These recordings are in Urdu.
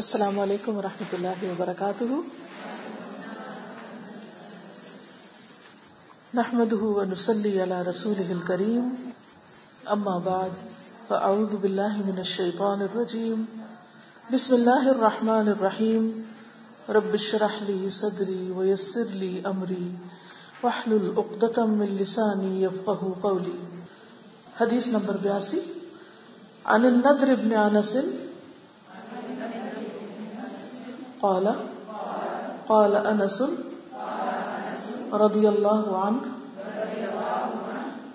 السلام علیکم ورحمۃ اللہ وبرکاتہ۔ نحمده ونصلي على رسوله الكريم اما بعد، فاعوذ بالله من الشيطان الرجيم بسم الله الرحمن الرحيم رب اشرح لي صدري ويسر لي امري واحلل عقدة من لساني يفقهوا قولي حدیث نمبر 82 عن النضر بن انس قال قال انس رضي الله عنه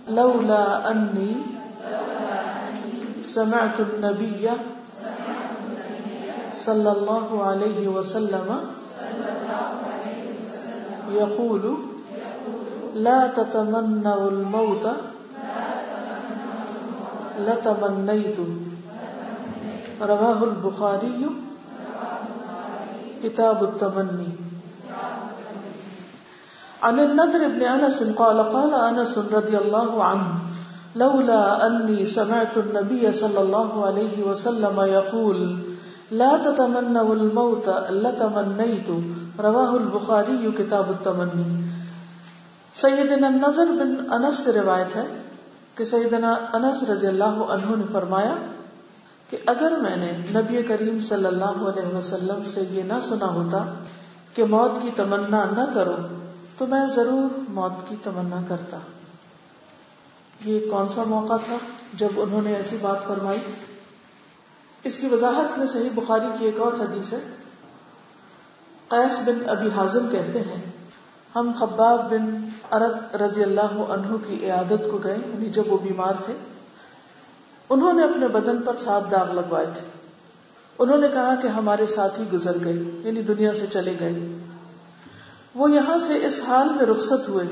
لولا اني سمعت النبي صلى الله عليه وسلم يقول، لا تتمنوا الموت لتمنيت رواه البخاري کتاب التمنی عن النضر بن انس قال قال انس رضي الله عنه، لولا اني سمعت النبي صلى الله عليه وسلم يقول، لا تتمنوا الموت لتمنيت رواه البخاري كتاب التمنی سیدنا النضر بن انس سے روایت ہے کہ سیدنا انس رضی اللہ عنہ نے فرمایا کہ اگر میں نے نبی کریم صلی اللہ علیہ وسلم سے یہ نہ سنا ہوتا کہ موت کی تمنا نہ کرو، تو میں ضرور موت کی تمنا کرتا۔ یہ کون سا موقع تھا جب انہوں نے ایسی بات فرمائی؟ اس کی وضاحت میں صحیح بخاری کی ایک اور حدیث ہے۔ قیس بن ابی حازم کہتے ہیں، ہم خباب بن ارد رضی اللہ عنہ کی عیادت کو گئے یعنی جب وہ بیمار تھے۔ انہوں نے اپنے بدن پر سات داغ لگوائے تھے۔ انہوں نے کہا کہ ہمارے ساتھ ہی گزر گئے یعنی دنیا سے چلے گئے۔ وہ یہاں سے اس حال میں رخصت ہوئے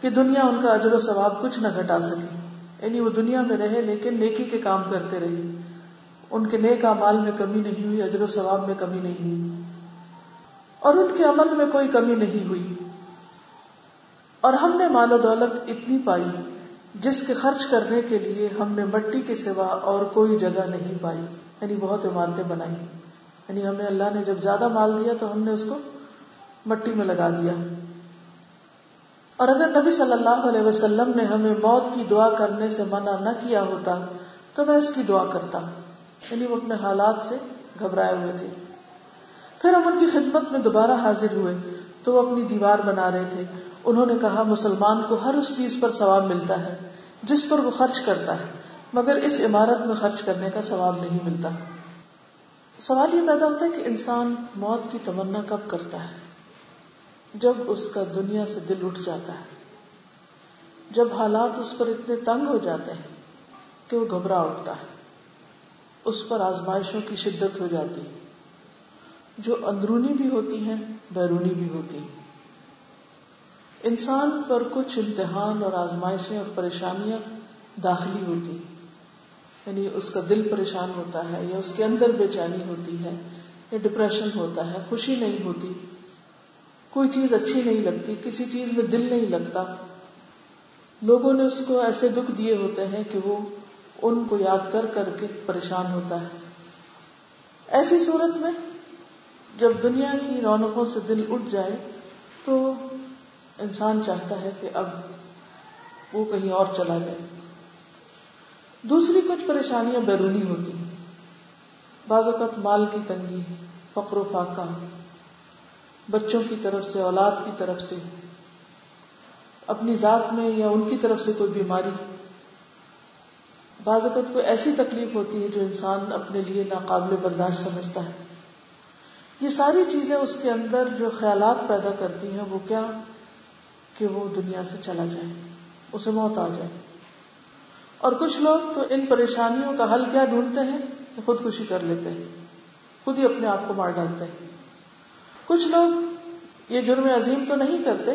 کہ دنیا ان کا اجر و ثواب کچھ نہ گھٹا سکی یعنی وہ دنیا میں رہے لیکن نیکی کے کام کرتے رہے۔ ان کے نیک امال میں کمی نہیں ہوئی، اجر و ثواب میں کمی نہیں ہوئی۔ اور ان کے عمل میں کوئی کمی نہیں ہوئی۔ اور ہم نے مال و دولت اتنی پائی۔ جس کے خرچ کرنے کے لیے ہم نے مٹی کے سوا اور کوئی جگہ نہیں پائی یعنی بہت عمارتیں بنائی۔ یعنی ہمیں اللہ نے جب زیادہ مال دیا تو ہم نے اس کو مٹی میں لگا دیا۔ اور اگر نبی صلی اللہ علیہ وسلم نے ہمیں موت کی دعا کرنے سے منع نہ کیا ہوتا، تو میں اس کی دعا کرتا۔ یعنی وہ اپنے حالات سے گھبرائے ہوئے تھے۔ پھر ہم ان کی خدمت میں دوبارہ حاضر ہوئے تو وہ اپنی دیوار بنا رہے تھے۔ انہوں نے کہا، مسلمان کو ہر اس چیز پر ثواب ملتا ہے جس پر وہ خرچ کرتا ہے، مگر اس عمارت میں خرچ کرنے کا ثواب نہیں ملتا۔ سوال یہ پیدا ہوتا ہے کہ انسان موت کی تمنا کب کرتا ہے؟ جب اس کا دنیا سے دل اٹھ جاتا ہے، جب حالات اس پر اتنے تنگ ہو جاتے ہیں کہ وہ گھبرا اٹھتا ہے، اس پر آزمائشوں کی شدت ہو جاتی جو اندرونی بھی ہوتی ہیں، بیرونی بھی ہوتی ہیں۔ انسان پر کچھ امتحان اور آزمائشیں اور پریشانیاں داخلی ہوتی یعنی اس کا دل پریشان ہوتا ہے یا اس کے اندر بے چینی ہوتی ہے یا ڈپریشن ہوتا ہے، خوشی نہیں ہوتی۔ کوئی چیز اچھی نہیں لگتی، کسی چیز میں دل نہیں لگتا۔ لوگوں نے اس کو ایسے دکھ دیے ہوتے ہیں کہ وہ ان کو یاد کر کر کے پریشان ہوتا ہے۔ ایسی صورت میں جب دنیا کی رونقوں سے دل اٹھ جائے تو انسان چاہتا ہے کہ اب وہ کہیں اور چلا جائے۔ دوسری کچھ پریشانیاں بیرونی ہوتی ہیں۔ بعض اوقات مال کی تنگی فقر و فاقہ۔ بچوں کی طرف سے، اولاد کی طرف سے۔ اپنی ذات میں یا ان کی طرف سے کوئی بیماری۔ بعض اوقات کوئی ایسی تکلیف ہوتی ہے جو انسان اپنے لیے ناقابل برداشت سمجھتا ہے۔ یہ ساری چیزیں اس کے اندر جو خیالات پیدا کرتی ہیں، وہ کیا کہ وہ دنیا سے چلا جائے، اسے موت آ جائے۔ اور کچھ لوگ تو ان پریشانیوں کا حل کیا ڈھونڈتے ہیں کہ خودکشی کر لیتے ہیں، خود ہی اپنے آپ کو مار ڈالتے ہیں۔ کچھ لوگ یہ جرم عظیم تو نہیں کرتے،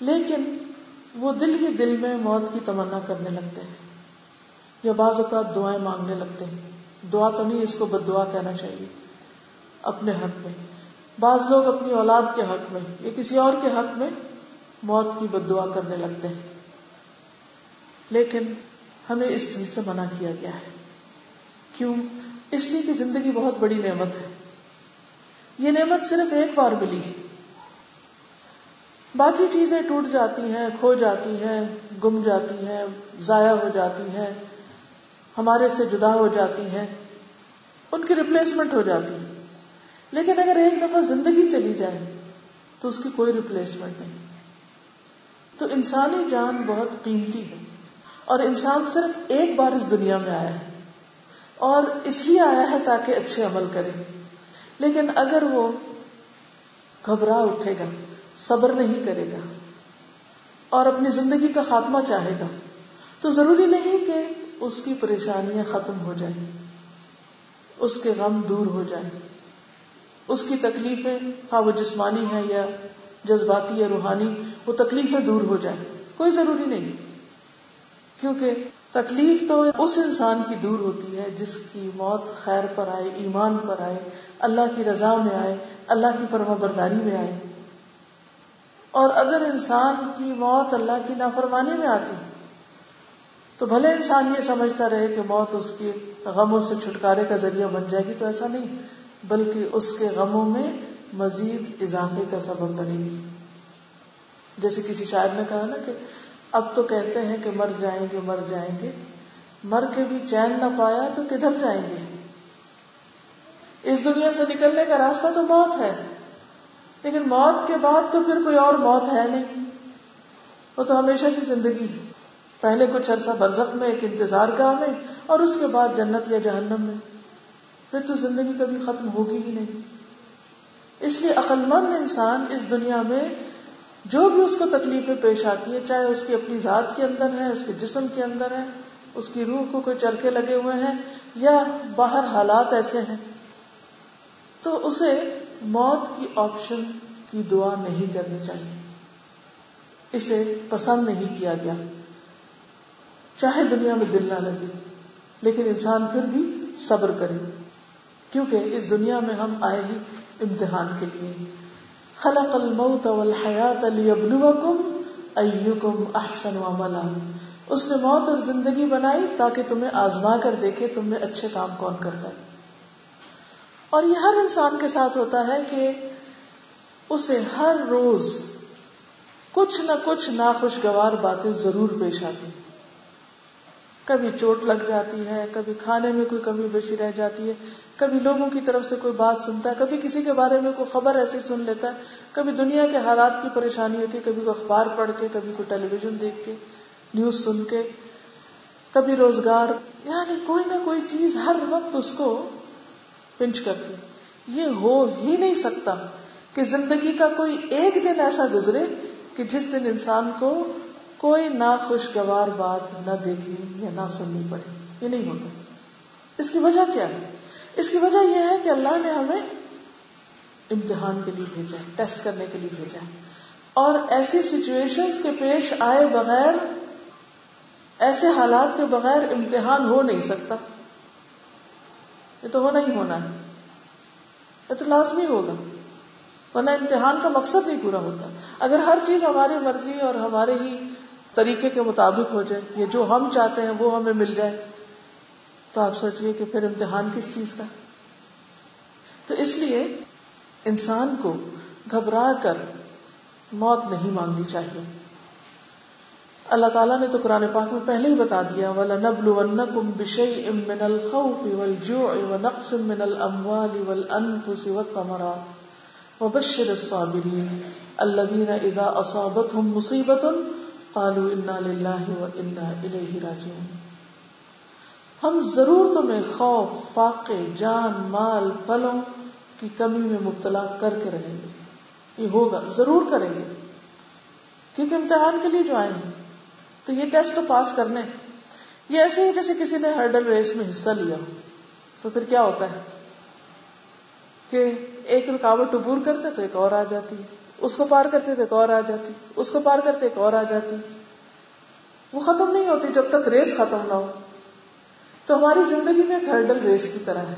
لیکن وہ دل ہی دل میں موت کی تمنا کرنے لگتے ہیں۔ یا بعض اوقات دعائیں مانگنے لگتے ہیں۔ دعا تو نہیں، اس کو بد دعا کہنا چاہیے۔ اپنے حق میں، بعض لوگ اپنی اولاد کے حق میں، یا کسی اور کے حق میں موت کی بد دعا کرنے لگتے ہیں۔ لیکن ہمیں اس چیز سے منع کیا گیا ہے۔ کیوں؟ اس لیے کہ زندگی بہت بڑی نعمت ہے۔ یہ نعمت صرف ایک بار ملی۔ ہے باقی چیزیں ٹوٹ جاتی ہیں، کھو جاتی ہیں، گم جاتی ہیں، ضائع ہو جاتی ہیں، ہمارے سے جدا ہو جاتی ہیں، ان کی ریپلیسمنٹ ہو جاتی ہے لیکن اگر ایک دفعہ زندگی چلی جائے تو اس کی کوئی ریپلیسمنٹ نہیں۔ تو انسانی جان بہت قیمتی ہے اور انسان صرف ایک بار اس دنیا میں آیا ہے اور اس لیے آیا ہے تاکہ اچھے عمل کرے۔ لیکن اگر وہ گھبرا اٹھے گا، صبر نہیں کرے گا اور اپنی زندگی کا خاتمہ چاہے گا، تو ضروری نہیں کہ اس کی پریشانیاں ختم ہو جائیں، اس کے غم دور ہو جائیں۔ اس کی تکلیفیں ہاں وہ جسمانی ہے یا جذباتی یا روحانی وہ تکلیفیں دور ہو جائیں۔ کوئی ضروری نہیں۔ کیونکہ تکلیف تو اس انسان کی دور ہوتی ہے جس کی موت خیر پر آئے، ایمان پر آئے، اللہ کی رضا میں آئے، اللہ کی فرما برداری میں آئے۔ اور اگر انسان کی موت اللہ کی نافرمانی میں آتی، تو بھلے انسان یہ سمجھتا رہے کہ موت اس کے غموں سے چھٹکارے کا ذریعہ بن جائے گی تو ایسا نہیں، بلکہ اس کے غموں میں مزید اضافے کا سبب بنے گی۔ جیسے کسی شاعر نے کہا نا کہ اب تو کہتے ہیں کہ مر جائیں گے، مر جائیں گے۔ مر کے بھی چین نہ پایا تو کدھر جائیں گے؟ اس دنیا سے نکلنے کا راستہ تو موت ہے۔ لیکن موت کے بعد تو پھر کوئی اور موت ہے نہیں۔ وہ تو ہمیشہ کی زندگی پہلے کچھ عرصہ برزخ میں ایک انتظار گاہ میں اور اس کے بعد جنت یا جہنم میں۔ پھر تو زندگی کبھی ختم ہوگی ہی نہیں۔ اس لیے عقل مند انسان اس دنیا میں جو بھی اس کو تکلیفیں پیش آتی ہے، چاہے اس کی اپنی ذات کے اندر ہے، اس کے جسم کے اندر ہے، اس کی روح کو کوئی چرکے لگے ہوئے ہیں یا باہر حالات ایسے ہیں، تو اسے موت کی آپشن کی دعا نہیں کرنی چاہیے۔ اسے پسند نہیں کیا گیا۔ چاہے دنیا میں دل نہ لگے، لیکن انسان پھر بھی صبر کرے، کیونکہ اس دنیا میں ہم آئے ہی امتحان کے لیے۔ خلق الموت والحیات لیبلوکم ایکم احسن عملا۔ اس نے موت اور زندگی بنائی تاکہ تمہیں آزما کر دیکھے تم میں اچھے کام کون کرتا ہے۔ اور یہ ہر انسان کے ساتھ ہوتا ہے کہ اسے ہر روز کچھ نہ کچھ ناخوشگوار باتیں ضرور پیش آتی کبھی چوٹ لگ جاتی ہے، کبھی کھانے میں کوئی کمی بیشی رہ جاتی ہے کبھی لوگوں کی طرف سے کوئی بات سنتا ہے، کبھی کسی کے بارے میں کوئی خبر ایسے سن لیتا ہے، کبھی دنیا کے حالات کی پریشانی ہوتی ہے، کبھی کوئی اخبار پڑھ کے، کبھی کوئی ٹیلی ویژن دیکھ کے، نیوز سن کے، کبھی روزگار یعنی کوئی نہ کوئی چیز ہر وقت اس کو پنچ کرتی یہ ہو ہی نہیں سکتا کہ زندگی کا کوئی ایک دن ایسا گزرے کہ جس دن انسان کو کوئی نہ خوشگوار بات نہ دیکھنی یا نہ سننی پڑے۔ یہ نہیں ہوتا۔ اس کی وجہ کیا ہے؟ اس کی وجہ یہ ہے کہ اللہ نے ہمیں امتحان کے لیے بھیجا ہے، ٹیسٹ کرنے کے لیے بھیجا ہے۔ اور ایسی سچویشن کے پیش آئے بغیر، ایسے حالات کے بغیر امتحان ہو نہیں سکتا۔ یہ تو ہونا ہی ہونا ہے۔ یہ تو لازمی ہوگا۔ ورنہ امتحان کا مقصد نہیں پورا ہوتا۔ اگر ہر چیز ہماری مرضی اور ہمارے ہی طریقے کے مطابق ہو جائے، یہ جو ہم چاہتے ہیں وہ ہمیں مل جائے۔ تو آپ سوچیے کہ پھر امتحان کس چیز کا؟ تو اس لیے انسان کو گھبرا کر موت نہیں مانگنی چاہیے۔ اللہ تعالیٰ نے تو قرآن پاک میں پہلے ہی بتا دیا، وَلَنَبْلُوَنَّكُمْ بِشَيْءٍ مِّنَ الْخَوْفِ وَالْجُوعِ وَنَقْصٍ مِّنَ الْأَمْوَالِ وَالْأَنفُسِ وَالثَّمَرَاتِ۔ وَبَشِّرِ الصَّابِرِينَ الَّذِينَ إِذَا قالوا انا للہ و انا راجعون۔ ہم ضرور تمہیں خوف، فاقے، جان، مال، پھلوں کی کمی میں مبتلا کر کے رہیں گے۔ یہ ہوگا، ضرور کریں گے۔ کیونکہ امتحان کے لیے جو آئے ہیں، تو یہ ٹیسٹ تو پاس کرنے یہ ایسے ہی جیسے کسی نے ہرڈل ریس میں حصہ لیا ہو۔ تو پھر کیا ہوتا ہے؟ کہ ایک رکاوٹ عبور کرتے تو ایک اور آ جاتی اس کو پار کرتے تو ایک اور آ جاتی اس کو پار کرتے ایک اور آ جاتی وہ ختم نہیں ہوتی جب تک ریس ختم نہ ہو۔ تو ہماری زندگی میں ایک ہرڈل ریس کی طرح ہے۔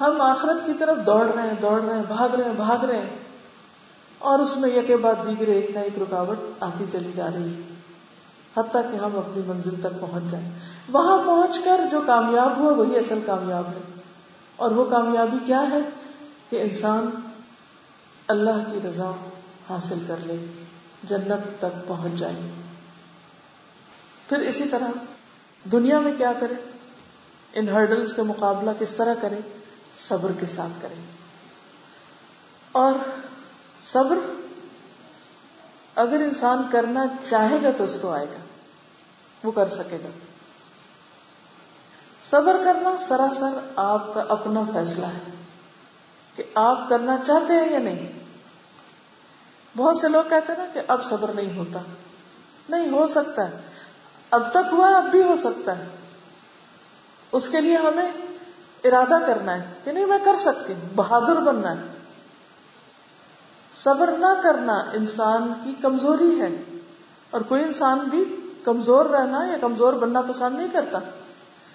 ہم آخرت کی طرف دوڑ رہے ہیں، دوڑ رہے ہیں، بھاگ رہے ہیں، بھاگ رہے ہیں۔ اور اس میں یک بعد دیگر ایک نہ ایک رکاوٹ آتی چلی جا رہی ہے۔ حتیٰ کہ ہم اپنی منزل تک پہنچ جائیں۔ وہاں پہنچ کر جو کامیاب ہوا، وہی اصل کامیاب ہے۔ اور وہ کامیابی کیا ہے؟ کہ انسان اللہ کی رضا حاصل کر لے، جنت تک پہنچ جائے۔ پھر اسی طرح دنیا میں کیا کرے ان ہرڈلس کا مقابلہ کس طرح کرے صبر کے ساتھ کرے اور صبر اگر انسان کرنا چاہے گا تو اس کو آئے گا۔ وہ کر سکے گا۔ صبر کرنا سراسر آپ کا اپنا فیصلہ ہے کہ آپ کرنا چاہتے ہیں یا نہیں۔ بہت سے لوگ کہتے ہیں نا کہ اب صبر نہیں ہوتا۔ نہیں، ہو سکتا ہے۔ اب تک ہوا اب بھی ہو سکتا ہے۔ اس کے لیے ہمیں ارادہ کرنا ہے کہ نہیں، میں کر سکتی ہوں، بہادر بننا ہے۔ صبر نہ کرنا انسان کی کمزوری ہے۔ اور کوئی انسان بھی کمزور رہنا یا کمزور بننا پسند نہیں کرتا۔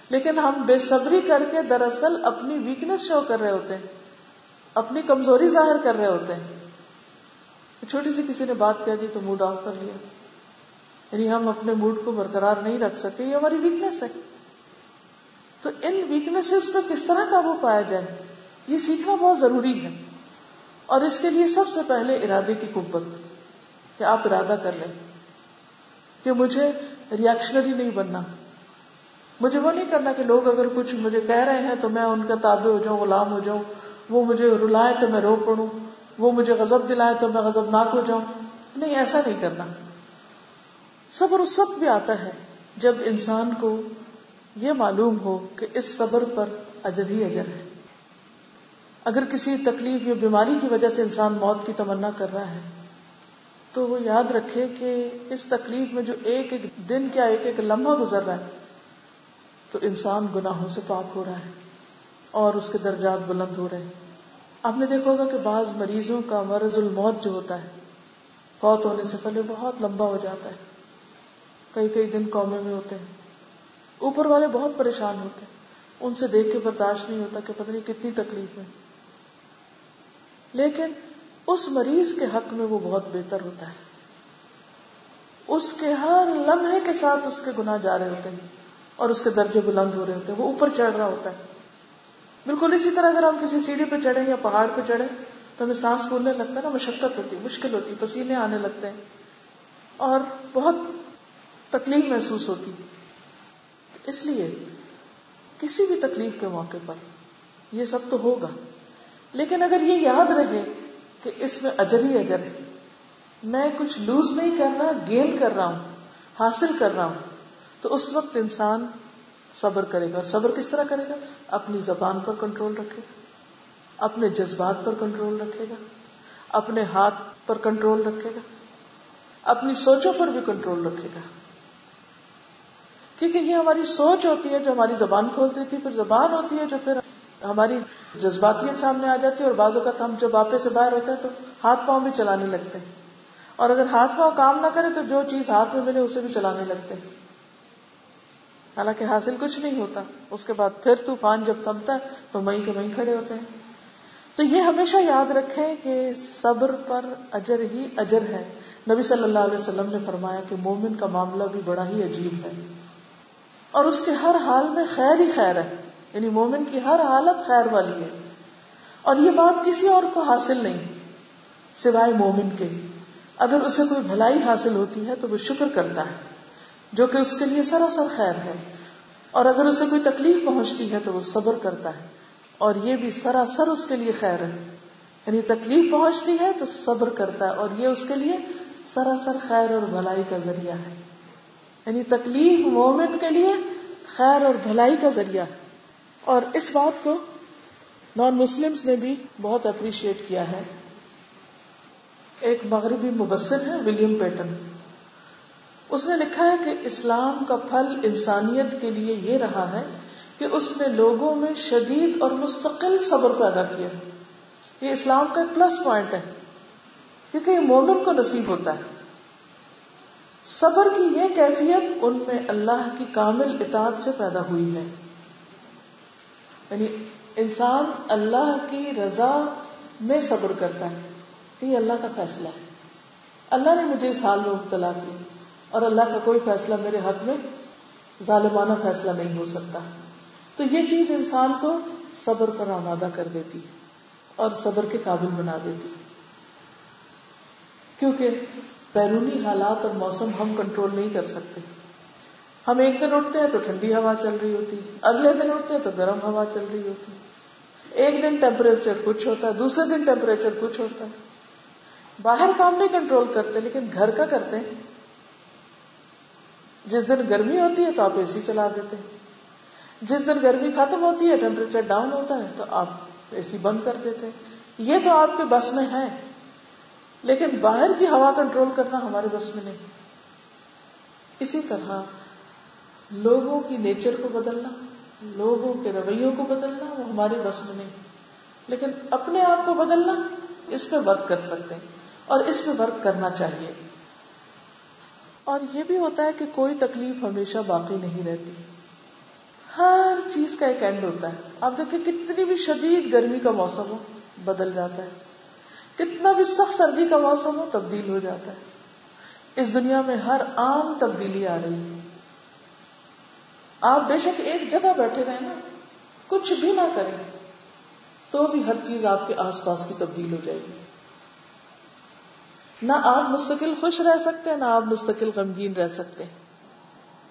لیکن ہم بے صبری کر کے دراصل اپنی ویکنیس شو کر رہے ہوتے ہیں۔ اپنی کمزوری ظاہر کر رہے ہوتے ہیں۔ چھوٹی سی کسی نے بات کہہ دی تو موڈ آف کر لیا۔ یعنی ہم اپنے موڈ کو برقرار نہیں رکھ سکے، یہ ہماری ویکنیس ہے۔ تو ان ویکنیس پہ کس طرح قابو پایا جائے؟ یہ سیکھنا بہت ضروری ہے۔ اور اس کے لیے سب سے پہلے ارادے کی قوت، کہ آپ ارادہ کر لیں۔ کہ مجھے ریئیکشنری نہیں بننا۔ مجھے وہ نہیں کرنا کہ لوگ اگر کچھ مجھے کہہ رہے ہیں تو میں ان کا تابع ہو جاؤں، غلام ہو جاؤں۔ وہ مجھے رلائے تو میں رو پڑوں۔ وہ مجھے غضب دلائے تو میں غضب ناک ہو جاؤں۔ نہیں، ایسا نہیں کرنا۔ صبر اس وقت بھی آتا ہے۔ جب انسان کو یہ معلوم ہو کہ اس صبر پر اجر ہی اجر ہے۔ اگر کسی تکلیف یا بیماری کی وجہ سے انسان موت کی تمنا کر رہا ہے، تو وہ یاد رکھے کہ اس تکلیف میں جو ایک ایک دن کیا ایک ایک لمحہ گزر رہا ہے، تو انسان گناہوں سے پاک ہو رہا ہے اور اس کے درجات بلند ہو رہے ہیں۔ آپ نے دیکھا ہوگا کہ بعض مریضوں کا مرض الموت جو ہوتا ہے، فوت ہونے سے پہلے بہت لمبا ہو جاتا ہے۔ کئی کئی دن قومے میں ہوتے ہیں۔ اوپر والے بہت پریشان ہوتے ہیں۔ ان سے دیکھ کے برداشت نہیں ہوتا کہ پتہ نہیں کتنی تکلیف ہے۔ لیکن اس مریض کے حق میں وہ بہت بہتر ہوتا ہے۔ اس کے ہر لمحے کے ساتھ اس کے گناہ جا رہے ہوتے ہیں اور اس کے درجے بلند ہو رہے ہوتے ہیں۔ وہ اوپر چڑھ رہا ہوتا ہے۔ بالکل اسی طرح اگر ہم کسی سیڑھی پہ چڑھے یا پہاڑ پہ چڑھے تو ہمیں سانس پھولنے لگتا ہے نا، مشقت ہوتی ہے، مشکل ہوتی ہے، پسینے آنے لگتے ہیں اور بہت تکلیف محسوس ہوتی اس لیے کسی بھی تکلیف کے موقع پر یہ سب تو ہوگا۔ لیکن اگر یہ یاد رہے کہ اس میں اجر ہی اجر ہے۔ میں کچھ لوز نہیں کر رہا گین کر رہا ہوں، حاصل کر رہا ہوں۔ تو اس وقت انسان صبر کرے گا۔ اور صبر کس طرح کرے گا؟ اپنی زبان پر کنٹرول رکھے گا۔ اپنے جذبات پر کنٹرول رکھے گا۔ اپنے ہاتھ پر کنٹرول رکھے گا۔ اپنی سوچوں پر بھی کنٹرول رکھے گا۔ کیونکہ یہ ہماری سوچ ہوتی ہے جو ہماری زبان کھولتی تھی پھر زبان ہوتی ہے جو پھر ہماری جذباتیت سامنے آ جاتی ہے اور بعض اوقات ہم جب واپس سے باہر ہوتے ہیں تو ہاتھ پاؤں بھی چلانے لگتے ہیں۔ اور اگر ہاتھ پاؤں کام نہ کرے تو جو چیز ہاتھ میں ملے اسے بھی چلانے لگتے ہیں۔ حالانکہ حاصل کچھ نہیں ہوتا۔ اس کے بعد پھر طوفان جب تھمتا ہے تو وہیں کے وہیں کھڑے ہوتے ہیں۔ تو یہ ہمیشہ یاد رکھیں کہ صبر پر اجر ہی اجر ہے۔ نبی صلی اللہ علیہ وسلم نے فرمایا کہ مومن کا معاملہ بھی بڑا ہی عجیب ہے۔ اور اس کے ہر حال میں خیر ہی خیر ہے یعنی مومن کی ہر حالت خیر والی ہے۔ اور یہ بات کسی اور کو حاصل نہیں، سوائے مومن کے۔ اگر اسے کوئی بھلائی حاصل ہوتی ہے تو وہ شکر کرتا ہے، جو کہ اس کے لیے سراسر خیر ہے۔ اور اگر اسے کوئی تکلیف پہنچتی ہے تو وہ صبر کرتا ہے، اور یہ بھی سراسر اس کے لیے خیر ہے۔ یعنی تکلیف پہنچتی ہے تو صبر کرتا ہے، اور یہ اس کے لیے سراسر خیر اور بھلائی کا ذریعہ ہے۔ یعنی تکلیف مومن کے لیے خیر اور بھلائی کا ذریعہ ہے۔ اور اس بات کو نان مسلم نے بھی بہت اپریشیٹ کیا ہے۔ ایک مغربی مبصر ہے، ولیم پیٹن۔ اس نے لکھا ہے کہ اسلام کا پھل انسانیت کے لیے یہ رہا ہے کہ اس نے لوگوں میں شدید اور مستقل صبر پیدا کیا۔ یہ اسلام کا ایک پلس پوائنٹ ہے، کیونکہ یہ مومن کو نصیب ہوتا ہے۔ صبر کی یہ کیفیت ان میں اللہ کی کامل اطاعت سے پیدا ہوئی ہے۔ یعنی انسان اللہ کی رضا میں صبر کرتا ہے۔ یہ اللہ کا فیصلہ ہے۔ اللہ نے مجھے اس حال میں مبتلا کیا۔ اور اللہ کا کوئی فیصلہ میرے حق میں ظالمانہ فیصلہ نہیں ہو سکتا۔ تو یہ چیز انسان کو صبر پر آمادہ کر دیتی اور صبر کے قابل بنا دیتی کیونکہ بیرونی حالات اور موسم ہم کنٹرول نہیں کر سکتے۔ ہم ایک دن اٹھتے ہیں تو ٹھنڈی ہوا چل رہی ہوتی، اگلے دن اٹھتے ہیں تو گرم ہوا چل رہی ہوتی۔ ایک دن ٹیمپریچر کچھ ہوتا ہے، دوسرے دن ٹیمپریچر کچھ ہوتا ہے۔ باہر کام نہیں کنٹرول کرتے، لیکن گھر کا کرتے ہیں۔ جس دن گرمی ہوتی ہے تو آپ اے سی چلا دیتے ہیں۔ جس دن گرمی ختم ہوتی ہے ٹیمپریچر ڈاؤن ہوتا ہے تو آپ اے سی بند کر دیتے ہیں۔ یہ تو آپ کے بس میں ہے۔ لیکن باہر کی ہوا کنٹرول کرنا ہمارے بس میں نہیں۔ اسی طرح لوگوں کی نیچر کو بدلنا، لوگوں کے رویوں کو بدلنا، وہ ہمارے بس میں نہیں۔ لیکن اپنے آپ کو بدلنا، اس پہ ورک کر سکتے ہیں اور اس پہ ورک کرنا چاہیے۔ اور یہ بھی ہوتا ہے کہ کوئی تکلیف ہمیشہ باقی نہیں رہتی۔ ہر چیز کا ایک اینڈ ہوتا ہے۔ آپ دیکھیں کتنی بھی شدید گرمی کا موسم ہو، بدل جاتا ہے۔ کتنا بھی سخت سردی کا موسم ہو، تبدیل ہو جاتا ہے۔ اس دنیا میں ہر عام تبدیلی آ رہی ہے۔ آپ بے شک ایک جگہ بیٹھے رہے نا، کچھ بھی نہ کریں، تو بھی ہر چیز آپ کے آس پاس کی تبدیل ہو جائے گی۔ نہ آپ مستقل خوش رہ سکتے ہیں نہ آپ مستقل غمگین رہ سکتے۔ ہیں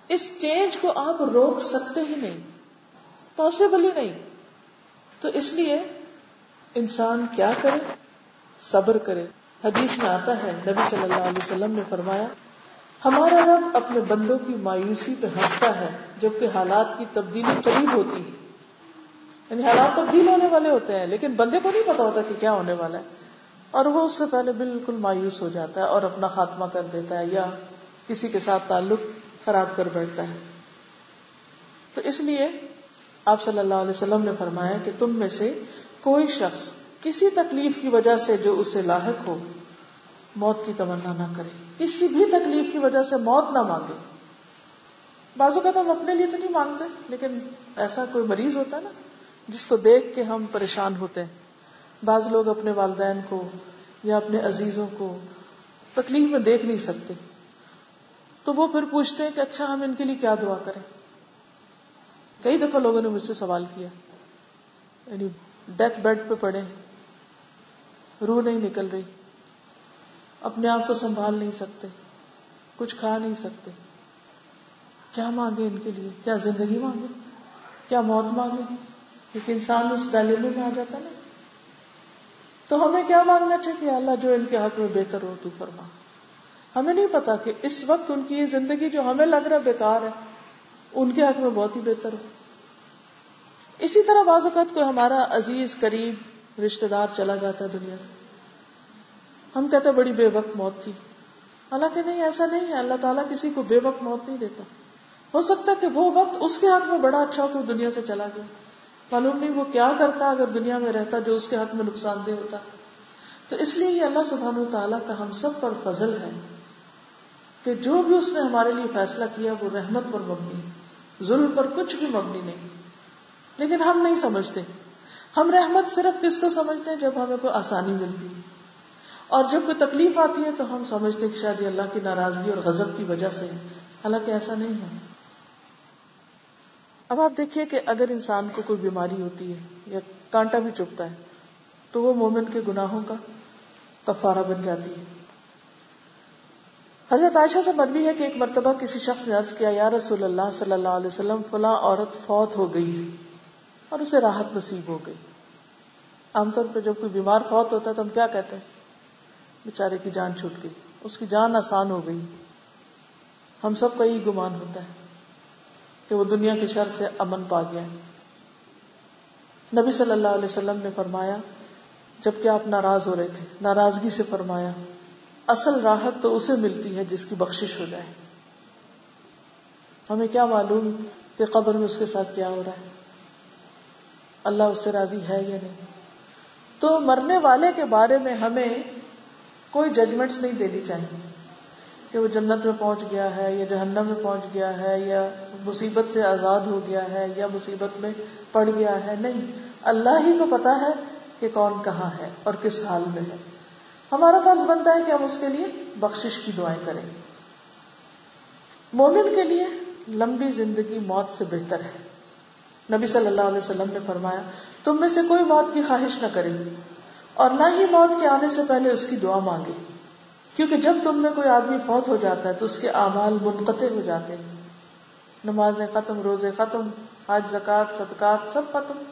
اس چینج کو آپ روک سکتے ہی نہیں پاسبل ہی نہیں۔ تو اس لیے انسان کیا کرے؟ صبر کرے۔ حدیث میں آتا ہے، نبی صلی اللہ علیہ وسلم نے فرمایا، ہمارا رب اپنے بندوں کی مایوسی پہ ہنستا ہے، جبکہ حالات کی تبدیلی قریب ہوتی ہے۔ یعنی حالات تبدیل ہونے والے ہوتے ہیں، لیکن بندے کو نہیں پتا ہوتا کہ کیا ہونے والا ہے۔ اور وہ اس سے پہلے بالکل مایوس ہو جاتا ہے اور اپنا خاتمہ کر دیتا ہے یا کسی کے ساتھ تعلق خراب کر بیٹھتا ہے۔ تو اس لیے آپ صلی اللہ علیہ وسلم نے فرمایا کہ تم میں سے کوئی شخص کسی تکلیف کی وجہ سے جو اسے لاحق ہو، موت کی تمنا نہ کرے۔ کسی بھی تکلیف کی وجہ سے موت نہ مانگے۔ بازو کا تو ہم اپنے لیے تو نہیں مانگتے، لیکن ایسا کوئی مریض ہوتا ہے نا، جس کو دیکھ کے ہم پریشان ہوتے ہیں۔ بعض لوگ اپنے والدین کو یا اپنے عزیزوں کو تکلیف میں دیکھ نہیں سکتے۔ تو وہ پھر پوچھتے ہیں کہ اچھا ہم ان کے لیے کیا دعا کریں؟ کئی دفعہ لوگوں نے مجھ سے سوال کیا۔ یعنی ڈیتھ بیڈ پہ پڑے روح نہیں نکل رہی۔ اپنے آپ کو سنبھال نہیں سکتے۔ کچھ کھا نہیں سکتے۔ کیا مانگے ان کے لیے؟ کیا زندگی مانگے؟ کیا موت مانگے؟ کیونکہ انسان اس ڈائلیمے میں آ جاتا نا۔ تو ہمیں کیا مانگنا چاہیے؟ اللہ جو ان کے حق میں بہتر ہو، تو فرما۔ ہمیں نہیں پتا کہ اس وقت ان کی یہ زندگی جو ہمیں لگ رہا بیکار ہے، ان کے حق میں بہت ہی بہتر ہو۔ اسی طرح بعض اوقات کوئی ہمارا عزیز، قریب رشتے دار چلا جاتا ہے دنیا سے۔ ہم کہتے بڑی بے وقت موت تھی۔ حالانکہ نہیں، ایسا نہیں ہے۔ اللہ تعالیٰ کسی کو بے وقت موت نہیں دیتا۔ ہو سکتا کہ وہ وقت اس کے حق میں بڑا اچھا ہو کہ دنیا سے چلا گیا۔ معلوم نہیں وہ کیا کرتا اگر دنیا میں رہتا جو اس کے حق میں نقصان دہ ہوتا۔ تو اس لیے یہ اللہ سبحان تعالیٰ کا ہم سب پر فضل ہے کہ جو بھی اس نے ہمارے لیے فیصلہ کیا، وہ رحمت پر مبنی ظلم پر کچھ بھی مبنی نہیں۔ لیکن ہم نہیں سمجھتے۔ ہم رحمت صرف کس کو سمجھتے ہیں جب ہمیں کوئی آسانی ملتی ہے؟ اور جب کوئی تکلیف آتی ہے تو ہم سمجھتے ہیں کہ شاید اللہ کی ناراضگی اور غضب کی وجہ سے حالانکہ ایسا نہیں ہے۔ اب آپ دیکھیے کہ اگر انسان کو کوئی بیماری ہوتی ہے یا کانٹا بھی چپتا ہے، تو وہ مومن کے گناہوں کا کفارہ بن جاتی ہے۔ حضرت عائشہ سے مربی ہے کہ ایک مرتبہ کسی شخص نے عرض کیا، یا رسول اللہ صلی اللہ علیہ وسلم، فلاں عورت فوت ہو گئی ہے اور اسے راحت نصیب ہو گئی۔ عام طور پہ جب کوئی بیمار فوت ہوتا ہے تو ہم کیا کہتے ہیں؟ بیچارے کی جان چھوٹ گئی۔ اس کی جان آسان ہو گئی۔ ہم سب کا یہی گمان ہوتا ہے کہ وہ دنیا کے شر سے امن پا گیا نبی صلی اللہ علیہ وسلم نے فرمایا، جبکہ آپ ناراض ہو رہے تھے، ناراضگی سے فرمایا، اصل راحت تو اسے ملتی ہے جس کی بخشش ہو جائے۔ ہمیں کیا معلوم کہ قبر میں اس کے ساتھ کیا ہو رہا ہے؟ اللہ اس سے راضی ہے یا نہیں؟ تو مرنے والے کے بارے میں ہمیں کوئی ججمنٹس نہیں دینی چاہیے کہ وہ جنت میں پہنچ گیا ہے یا جہنم میں پہنچ گیا ہے یا مصیبت سے آزاد ہو گیا ہے یا مصیبت میں پڑ گیا ہے۔ نہیں، اللہ ہی کو پتا ہے کہ کون کہاں ہے اور کس حال میں ہے۔ ہمارا فرض بنتا ہے کہ ہم اس کے لیے بخشش کی دعائیں کریں۔ مومن کے لیے لمبی زندگی موت سے بہتر ہے۔ نبی صلی اللہ علیہ وسلم نے فرمایا تم میں سے کوئی موت کی خواہش نہ کرے اور نہ ہی موت کے آنے سے پہلے اس کی دعا مانگے۔ کیونکہ جب تم میں کوئی آدمی فوت ہو جاتا ہے تو اس کے اعمال منقطع ہو جاتے ہیں۔ نمازیں ختم، روزے ختم، حج زکات صدقات سب ختم۔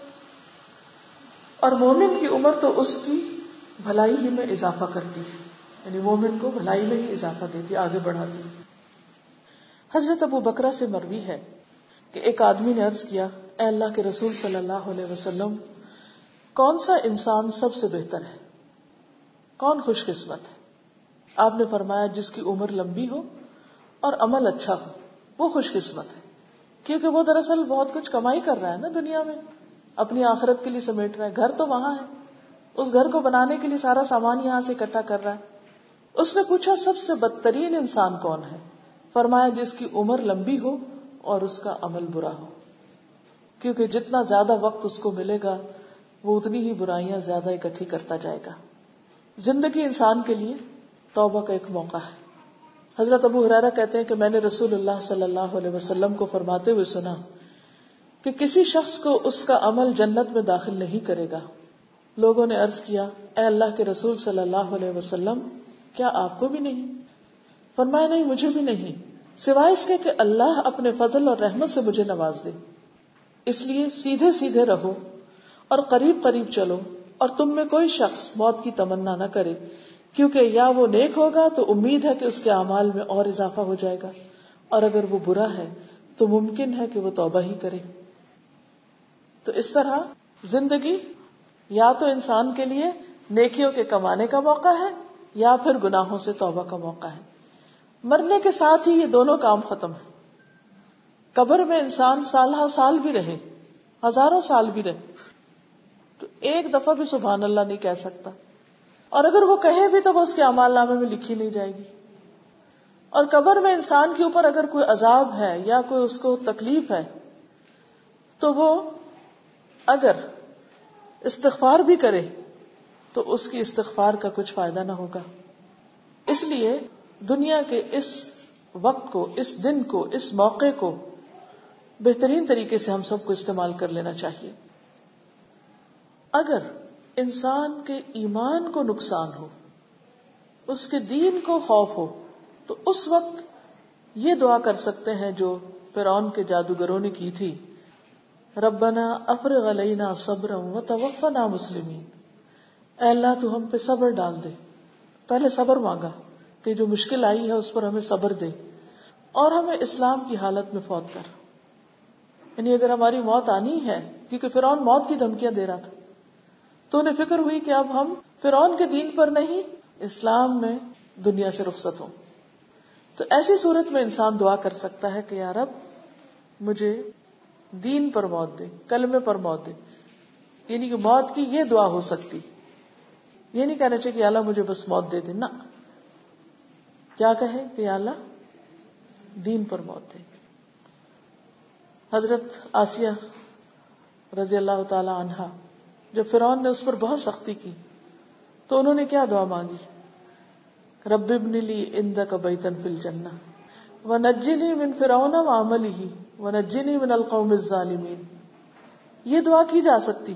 اور مومن کی عمر تو اس کی بھلائی ہی میں اضافہ کرتی ہے۔ یعنی مومن کو بھلائی میں ہی اضافہ دیتی، آگے بڑھاتی۔ حضرت ابو بکرا سے مروی ہے۔ کہ ایک آدمی نے عرض کیا، اے اللہ کے رسول صلی اللہ علیہ وسلم، کون سا انسان سب سے بہتر ہے؟ کون خوش قسمت ہے؟ آپ نے فرمایا، جس کی عمر لمبی ہو اور عمل اچھا ہو، وہ خوش قسمت ہے۔ کیونکہ وہ دراصل بہت کچھ کمائی کر رہا ہے نا دنیا میں۔ اپنی آخرت کے لیے سمیٹ رہا ہے۔ گھر تو وہاں ہے۔ اس گھر کو بنانے کے لیے سارا سامان یہاں سے اکٹھا کر رہا ہے۔ اس نے پوچھا، سب سے بدترین انسان کون ہے؟ فرمایا، جس کی عمر لمبی ہو اور اس کا عمل برا ہو۔ کیونکہ جتنا زیادہ وقت اس کو ملے گا، وہ اتنی ہی برائیاں زیادہ اکٹھی کرتا جائے گا۔ زندگی انسان کے لیے توبہ کا ایک موقع ہے۔ حضرت ابو حرارا کہتے ہیں کہ میں نے رسول اللہ صلی اللہ علیہ وسلم کو فرماتے ہوئے سنا کہ کسی شخص کو اس کا عمل جنت میں داخل نہیں کرے گا۔ لوگوں نے عرض کیا، اے اللہ کے رسول صلی اللہ علیہ وسلم، کیا آپ کو بھی نہیں؟ فرمایا، نہیں، مجھے بھی نہیں۔ سوائے اس کے کہ اللہ اپنے فضل اور رحمت سے مجھے نواز دے۔ اس لیے سیدھے سیدھے رہو اور قریب قریب چلو اور تم میں کوئی شخص موت کی تمنا نہ کرے۔ کیونکہ یا وہ نیک ہوگا تو امید ہے کہ اس کے اعمال میں اور اضافہ ہو جائے گا۔ اور اگر وہ برا ہے تو ممکن ہے کہ وہ توبہ ہی کرے۔ تو اس طرح زندگی یا تو انسان کے لیے نیکیوں کے کمانے کا موقع ہے یا پھر گناہوں سے توبہ کا موقع ہے۔ مرنے کے ساتھ ہی یہ دونوں کام ختم ہے قبر میں انسان سال سال بھی رہے، ہزاروں سال بھی رہے۔ تو ایک دفعہ بھی سبحان اللہ نہیں کہہ سکتا۔ اور اگر وہ کہے بھی تو وہ اس کے امال نامے میں لکھی نہیں جائے گی۔ اور قبر میں انسان کے اوپر اگر کوئی عذاب ہے یا کوئی اس کو تکلیف ہے، تو وہ اگر استغفار بھی کرے، تو اس کی استغفار کا کچھ فائدہ نہ ہوگا۔ اس لیے دنیا کے اس وقت کو، اس دن کو، اس موقع کو بہترین طریقے سے ہم سب کو استعمال کر لینا چاہیے۔ اگر انسان کے ایمان کو نقصان ہو، اس کے دین کو خوف ہو، تو اس وقت یہ دعا کر سکتے ہیں جو فرعون کے جادوگروں نے کی تھی۔ ربنا افرغ علینا صبرا وتوفنا مسلمین۔ اے اللہ، تو ہم پہ صبر ڈال دے۔ پہلے صبر مانگا۔ کہ جو مشکل آئی ہے اس پر ہمیں صبر دے اور ہمیں اسلام کی حالت میں فوت کر۔ یعنی اگر ہماری موت آنی ہے، کیونکہ فرعون موت کی دھمکیاں دے رہا تھا۔ تو انہیں فکر ہوئی کہ اب ہم فرعون کے دین پر نہیں، اسلام میں دنیا سے رخصت ہوں۔ تو ایسی صورت میں انسان دعا کر سکتا ہے کہ یار اب مجھے دین پر موت دے، کلمے پر موت دے۔ یعنی کہ موت کی یہ دعا ہو سکتی۔ یہ نہیں کہنا چاہیے کہ اللہ، مجھے بس موت دے دے نہ کیا کہے کہ اللہ، دین پر موت دے حضرت آسیہ رضی اللہ تعالی عنہا جب فرعون نے اس پر بہت سختی کی، تو انہوں نے کیا دعا مانگی؟ رب ابن لی اندک بیتن فی الجنہ، ونجنی من فرعون وعملہ ونجنی من القوم الظالمین۔ یہ دعا کی جا سکتی۔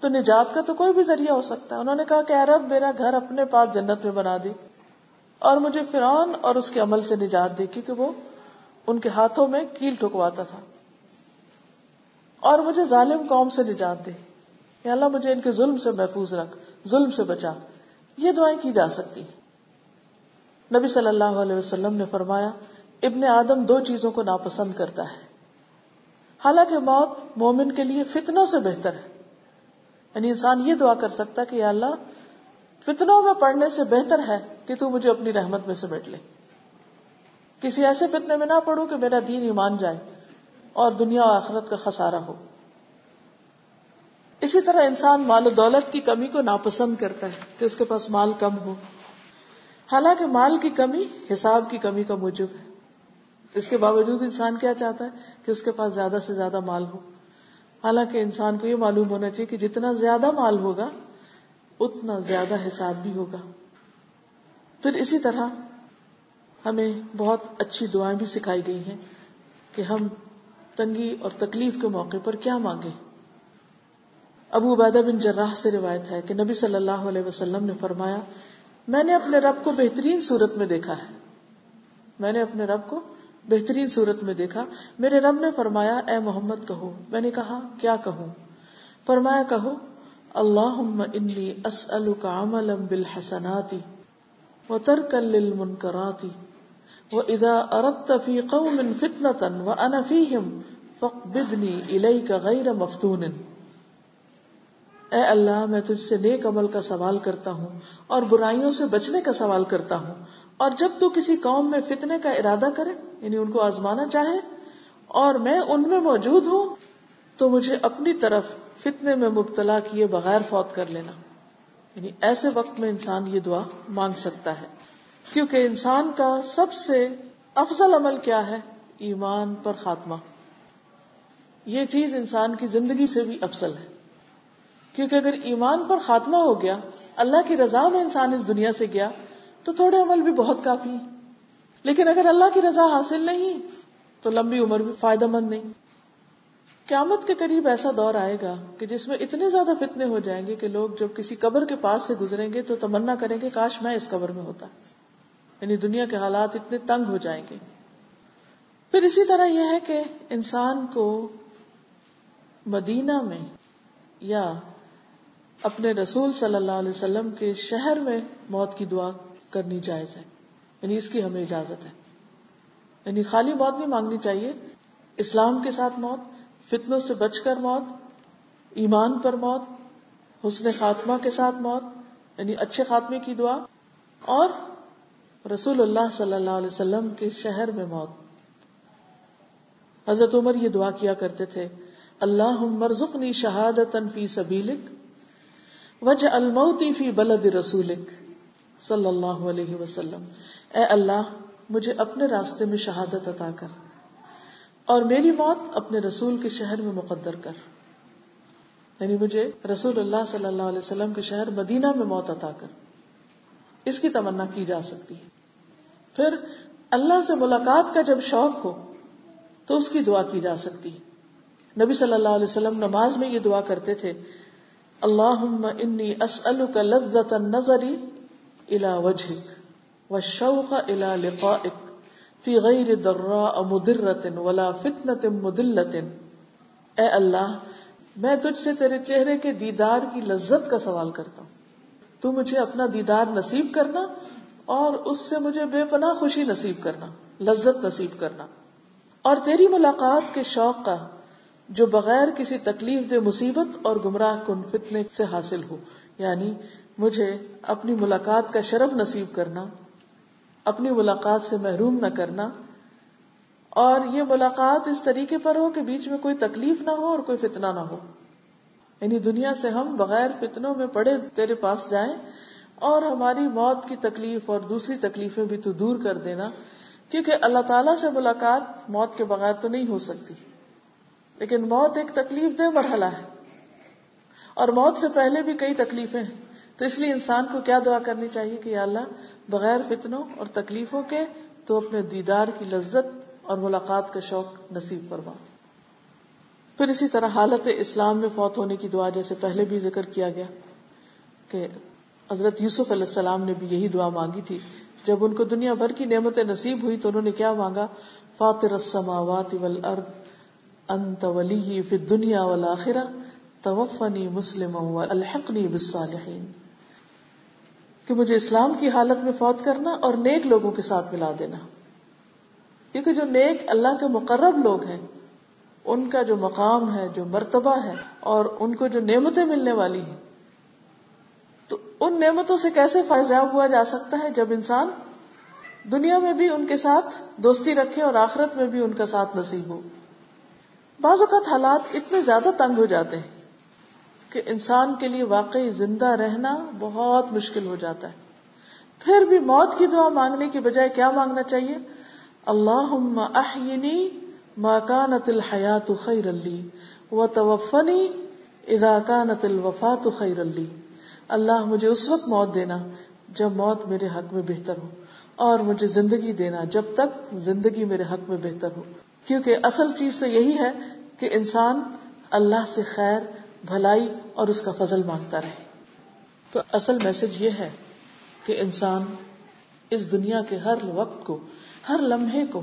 تو نجات کا تو کوئی بھی ذریعہ ہو سکتا ہے۔ انہوں نے کہا کہ رب، میرا گھر اپنے پاس جنت میں بنا دے۔ اور مجھے فرعون اور اس کے عمل سے نجات دے کیونکہ وہ ان کے ہاتھوں میں کیل ٹھکواتا تھا۔ اور مجھے ظالم قوم سے نجات دے۔ یا اللہ، مجھے ان کے ظلم سے محفوظ رکھ، ظلم سے بچا۔ یہ دعائیں کی جا سکتی۔ نبی صلی اللہ علیہ وسلم نے فرمایا، ابن آدم دو چیزوں کو ناپسند کرتا ہے۔ حالانکہ موت مومن کے لیے فتنوں سے بہتر ہے۔ یعنی انسان یہ دعا کر سکتا کہ یا اللہ فتنوں میں پڑھنے سے بہتر ہے کہ تو مجھے اپنی رحمت میں سمیٹ لے۔ کسی ایسے فتنے میں نہ پڑھوں کہ میرا دین ایمان جائے اور دنیا و آخرت کا خسارہ ہو۔ اسی طرح انسان مال و دولت کی کمی کو ناپسند کرتا ہے کہ اس کے پاس مال کم ہو۔ حالانکہ مال کی کمی حساب کی کمی کا موجب ہے۔ اس کے باوجود انسان کیا چاہتا ہے کہ اس کے پاس زیادہ سے زیادہ مال ہو۔ حالانکہ انسان کو یہ معلوم ہونا چاہیے کہ جتنا زیادہ مال ہوگا اتنا زیادہ حساب بھی ہوگا۔ پھر اسی طرح ہمیں بہت اچھی دعائیں بھی سکھائی گئی ہیں کہ ہم تنگی اور تکلیف کے موقع پر کیا مانگے ابو عبیدہ بن جراح سے روایت ہے کہ نبی صلی اللہ علیہ وسلم نے فرمایا، میں نے اپنے رب کو بہترین صورت میں دیکھا ہے۔ میں نے اپنے رب کو بہترین صورت میں دیکھا۔ میرے رب نے فرمایا، اے محمد کہو۔ میں نے کہا، کیا کہوں؟ فرمایا، کہو اللہ انی اسألک عملا بالحسنات وترکا للمنکرات وَإِذَا أَرَدْتَ فِي قَوْمٍ فِتْنَةً وَأَنَا فِيهِمْ فَقْبِدْنِي إِلَيْكَ غَيْرَ مَفْتُونٍ اے اللہ میں تجھ سے نیک عمل کا سوال کرتا ہوں اور برائیوں سے بچنے کا سوال کرتا ہوں اور جب تو کسی قوم میں فتنے کا ارادہ کرے یعنی ان کو آزمانا چاہے، اور میں ان میں موجود ہوں تو مجھے اپنی طرف فتنے میں مبتلا کیے بغیر فوت کر لینا۔ یعنی ایسے وقت میں انسان یہ دعا مانگ سکتا ہے۔ کیونکہ انسان کا سب سے افضل عمل کیا ہے؟ ایمان پر خاتمہ۔ یہ چیز انسان کی زندگی سے بھی افضل ہے۔ کیونکہ اگر ایمان پر خاتمہ ہو گیا، اللہ کی رضا میں انسان اس دنیا سے گیا، تو تھوڑے عمل بھی بہت کافی لیکن اگر اللہ کی رضا حاصل نہیں، تو لمبی عمر بھی فائدہ مند نہیں۔ قیامت کے قریب ایسا دور آئے گا کہ جس میں اتنے زیادہ فتنے ہو جائیں گے کہ لوگ جب کسی قبر کے پاس سے گزریں گے تو تمنا کریں گے، کاش میں اس قبر میں ہوتا۔ یعنی دنیا کے حالات اتنے تنگ ہو جائیں گے۔ پھر اسی طرح یہ ہے کہ انسان کو مدینہ میں یا اپنے رسول صلی اللہ علیہ وسلم کے شہر میں موت کی دعا کرنی جائز ہے۔ یعنی اس کی ہمیں اجازت ہے۔ یعنی خالی موت نہیں مانگنی چاہیے، اسلام کے ساتھ موت فتنوں سے بچ کر موت، ایمان پر موت، حسن خاتمہ کے ساتھ موت یعنی اچھے خاتمے کی دعا، اور رسول اللہ صلی اللہ علیہ وسلم کے شہر میں موت۔ حضرت عمر یہ دعا کیا کرتے تھے اللہ مرزقنی شہادت فی سبیلک، وجہ الموتی فی بلد رسولک۔ صلی اللہ علیہ وسلم، اے اللہ، مجھے اپنے راستے میں شہادت عطا کر۔ اور میری موت اپنے رسول کے شہر میں مقدر کر۔ یعنی مجھے رسول اللہ صلی اللہ علیہ وسلم کے شہر مدینہ میں موت عطا کر۔ اس کی تمنا کی جا سکتی ہے۔ پھر اللہ سے ملاقات کا جب شوق ہو، تو اس کی دعا کی جا سکتی ہے۔ نبی صلی اللہ علیہ وسلم نماز میں یہ دعا کرتے تھے اللہ انی اسألک لذت النظری الى وجهك والشوق الى لقائك فی غیر دراء مدرت ولا فتنت مدلت اے اللہ، میں تجھ سے تیرے چہرے کے دیدار کی لذت کا سوال کرتا ہوں۔ تو مجھے اپنا دیدار نصیب کرنا اور اس سے مجھے بے پناہ خوشی نصیب کرنا، لذت نصیب کرنا۔ اور تیری ملاقات کے شوق کا، جو بغیر کسی تکلیف دے مصیبت اور گمراہ کن فتنے سے حاصل ہو۔ یعنی مجھے اپنی ملاقات کا شرف نصیب کرنا۔ اپنی ملاقات سے محروم نہ کرنا اور یہ ملاقات اس طریقے پر ہو کہ بیچ میں کوئی تکلیف نہ ہو اور کوئی فتنہ نہ ہو۔ یعنی دنیا سے ہم بغیر فتنوں میں پڑے تیرے پاس جائیں اور ہماری موت کی تکلیف اور دوسری تکلیفیں بھی تو دور کر دینا، کیونکہ اللہ تعالیٰ سے ملاقات موت کے بغیر تو نہیں ہو سکتی۔ لیکن موت ایک تکلیف دہ مرحلہ ہے۔ اور موت سے پہلے بھی کئی تکلیفیں ہیں۔ تو اس لیے انسان کو کیا دعا کرنی چاہیے کہ یا اللہ بغیر فتنوں اور تکلیفوں کے تو اپنے دیدار کی لذت اور ملاقات کا شوق نصیب فرما۔ پھر اسی طرح حالت اسلام میں فوت ہونے کی دعا جیسے پہلے بھی ذکر کیا گیا کہ حضرت یوسف علیہ السلام نے بھی یہی دعا مانگی تھی۔ جب ان کو دنیا بھر کی نعمت نصیب ہوئی تو انہوں نے کیا مانگا؟ فاطر السماوات والارض، انت ولی فی الدنیا والآخرہ، توفنی مسلم والحقنی بالصالحین۔ کہ مجھے اسلام کی حالت میں فوت کرنا اور نیک لوگوں کے ساتھ ملا دینا۔ کیونکہ جو نیک اللہ کے مقرب لوگ ہیں، ان کا جو مقام ہے، جو مرتبہ ہے، اور ان کو جو نعمتیں ملنے والی ہیں، تو ان نعمتوں سے کیسے فائزیاب ہوا جا سکتا ہے جب انسان دنیا میں بھی ان کے ساتھ دوستی رکھے اور آخرت میں بھی ان کا ساتھ نصیب ہو؟ بعض اوقات حالات اتنے زیادہ تنگ ہو جاتے ہیں۔ کہ انسان کے لیے واقعی زندہ رہنا بہت مشکل ہو جاتا ہے۔ پھر بھی موت کی دعا مانگنے کی بجائے کیا مانگنا چاہیے؟ اللہ احینی ما كانت الحیات خیر لی و توفنی اذا كانت الوفات خیر لی۔ اللہ مجھے اس وقت موت دینا جب موت میرے حق میں بہتر ہو اور مجھے زندگی دینا جب تک زندگی میرے حق میں بہتر ہو۔ کیونکہ اصل چیز تو یہی ہے کہ انسان اللہ سے خیر بھلائی اور اس کا فضل مانگتا رہے۔ تو اصل میسج یہ ہے کہ انسان اس دنیا کے ہر وقت کو، ہر لمحے کو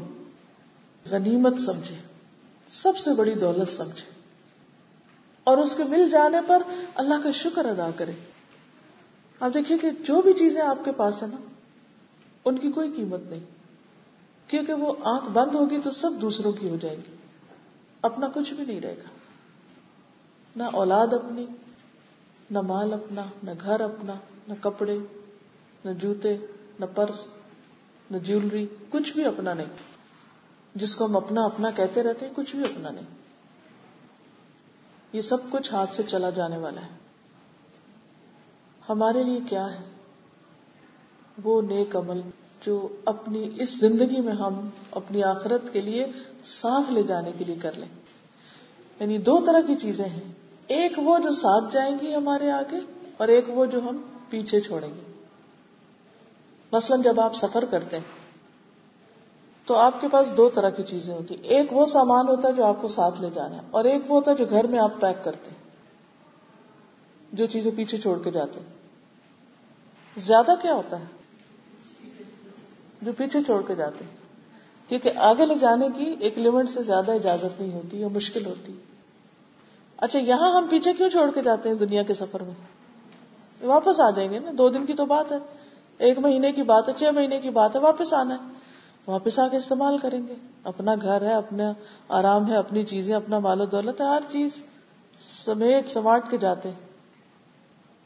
غنیمت سمجھے، سب سے بڑی دولت سمجھے۔ اور اس کے مل جانے پر اللہ کا شکر ادا کرے۔ آپ دیکھیے کہ جو بھی چیزیں آپ کے پاس ہیں نا، ان کی کوئی قیمت نہیں۔ کیونکہ وہ آنکھ بند ہوگی تو سب دوسروں کی ہو جائے گی۔ اپنا کچھ بھی نہیں رہے گا۔ نہ اولاد اپنی، نہ مال اپنا، نہ گھر اپنا، نہ کپڑے، نہ جوتے، نہ پرس، نہ جیولری، کچھ بھی اپنا نہیں۔ جس کو ہم اپنا اپنا کہتے رہتے ہیں، کچھ بھی اپنا نہیں۔ یہ سب کچھ ہاتھ سے چلا جانے والا ہے۔ ہمارے لیے کیا ہے؟ وہ نیک عمل جو اپنی اس زندگی میں ہم اپنی آخرت کے لیے ساتھ لے جانے کے لیے کر لیں۔ یعنی دو طرح کی چیزیں ہیں۔ ایک وہ جو ساتھ جائیں گی ہمارے آگے اور ایک وہ جو ہم پیچھے چھوڑیں گے۔ مثلاً جب آپ سفر کرتے ہیں، تو آپ کے پاس دو طرح کی چیزیں ہوتی ایک وہ سامان ہوتا ہے جو آپ کو ساتھ لے جانا ہے، اور ایک وہ ہوتا ہے جو گھر میں آپ پیک کرتے ہیں، جو چیزیں پیچھے چھوڑ کے جاتے ہیں۔ زیادہ کیا ہوتا ہے؟ جو پیچھے چھوڑ کے جاتے ہیں۔ کیونکہ آگے لے جانے کی ایک لمٹ سے زیادہ اجازت نہیں ہوتی یا مشکل ہوتی۔ اچھا یہاں ہم پیچھے کیوں چھوڑ کے جاتے ہیں دنیا کے سفر میں؟ واپس آ جائیں گے نا، دو دن کی تو بات ہے۔ ایک مہینے کی بات ہے، چھ مہینے کی بات ہے، واپس آنا ہے۔ واپس آ کے استعمال کریں گے۔ اپنا گھر ہے، اپنا آرام ہے، اپنی چیزیں، اپنا مال و دولت ہے، ہر چیز سمیٹ سماٹ کے جاتے ہیں۔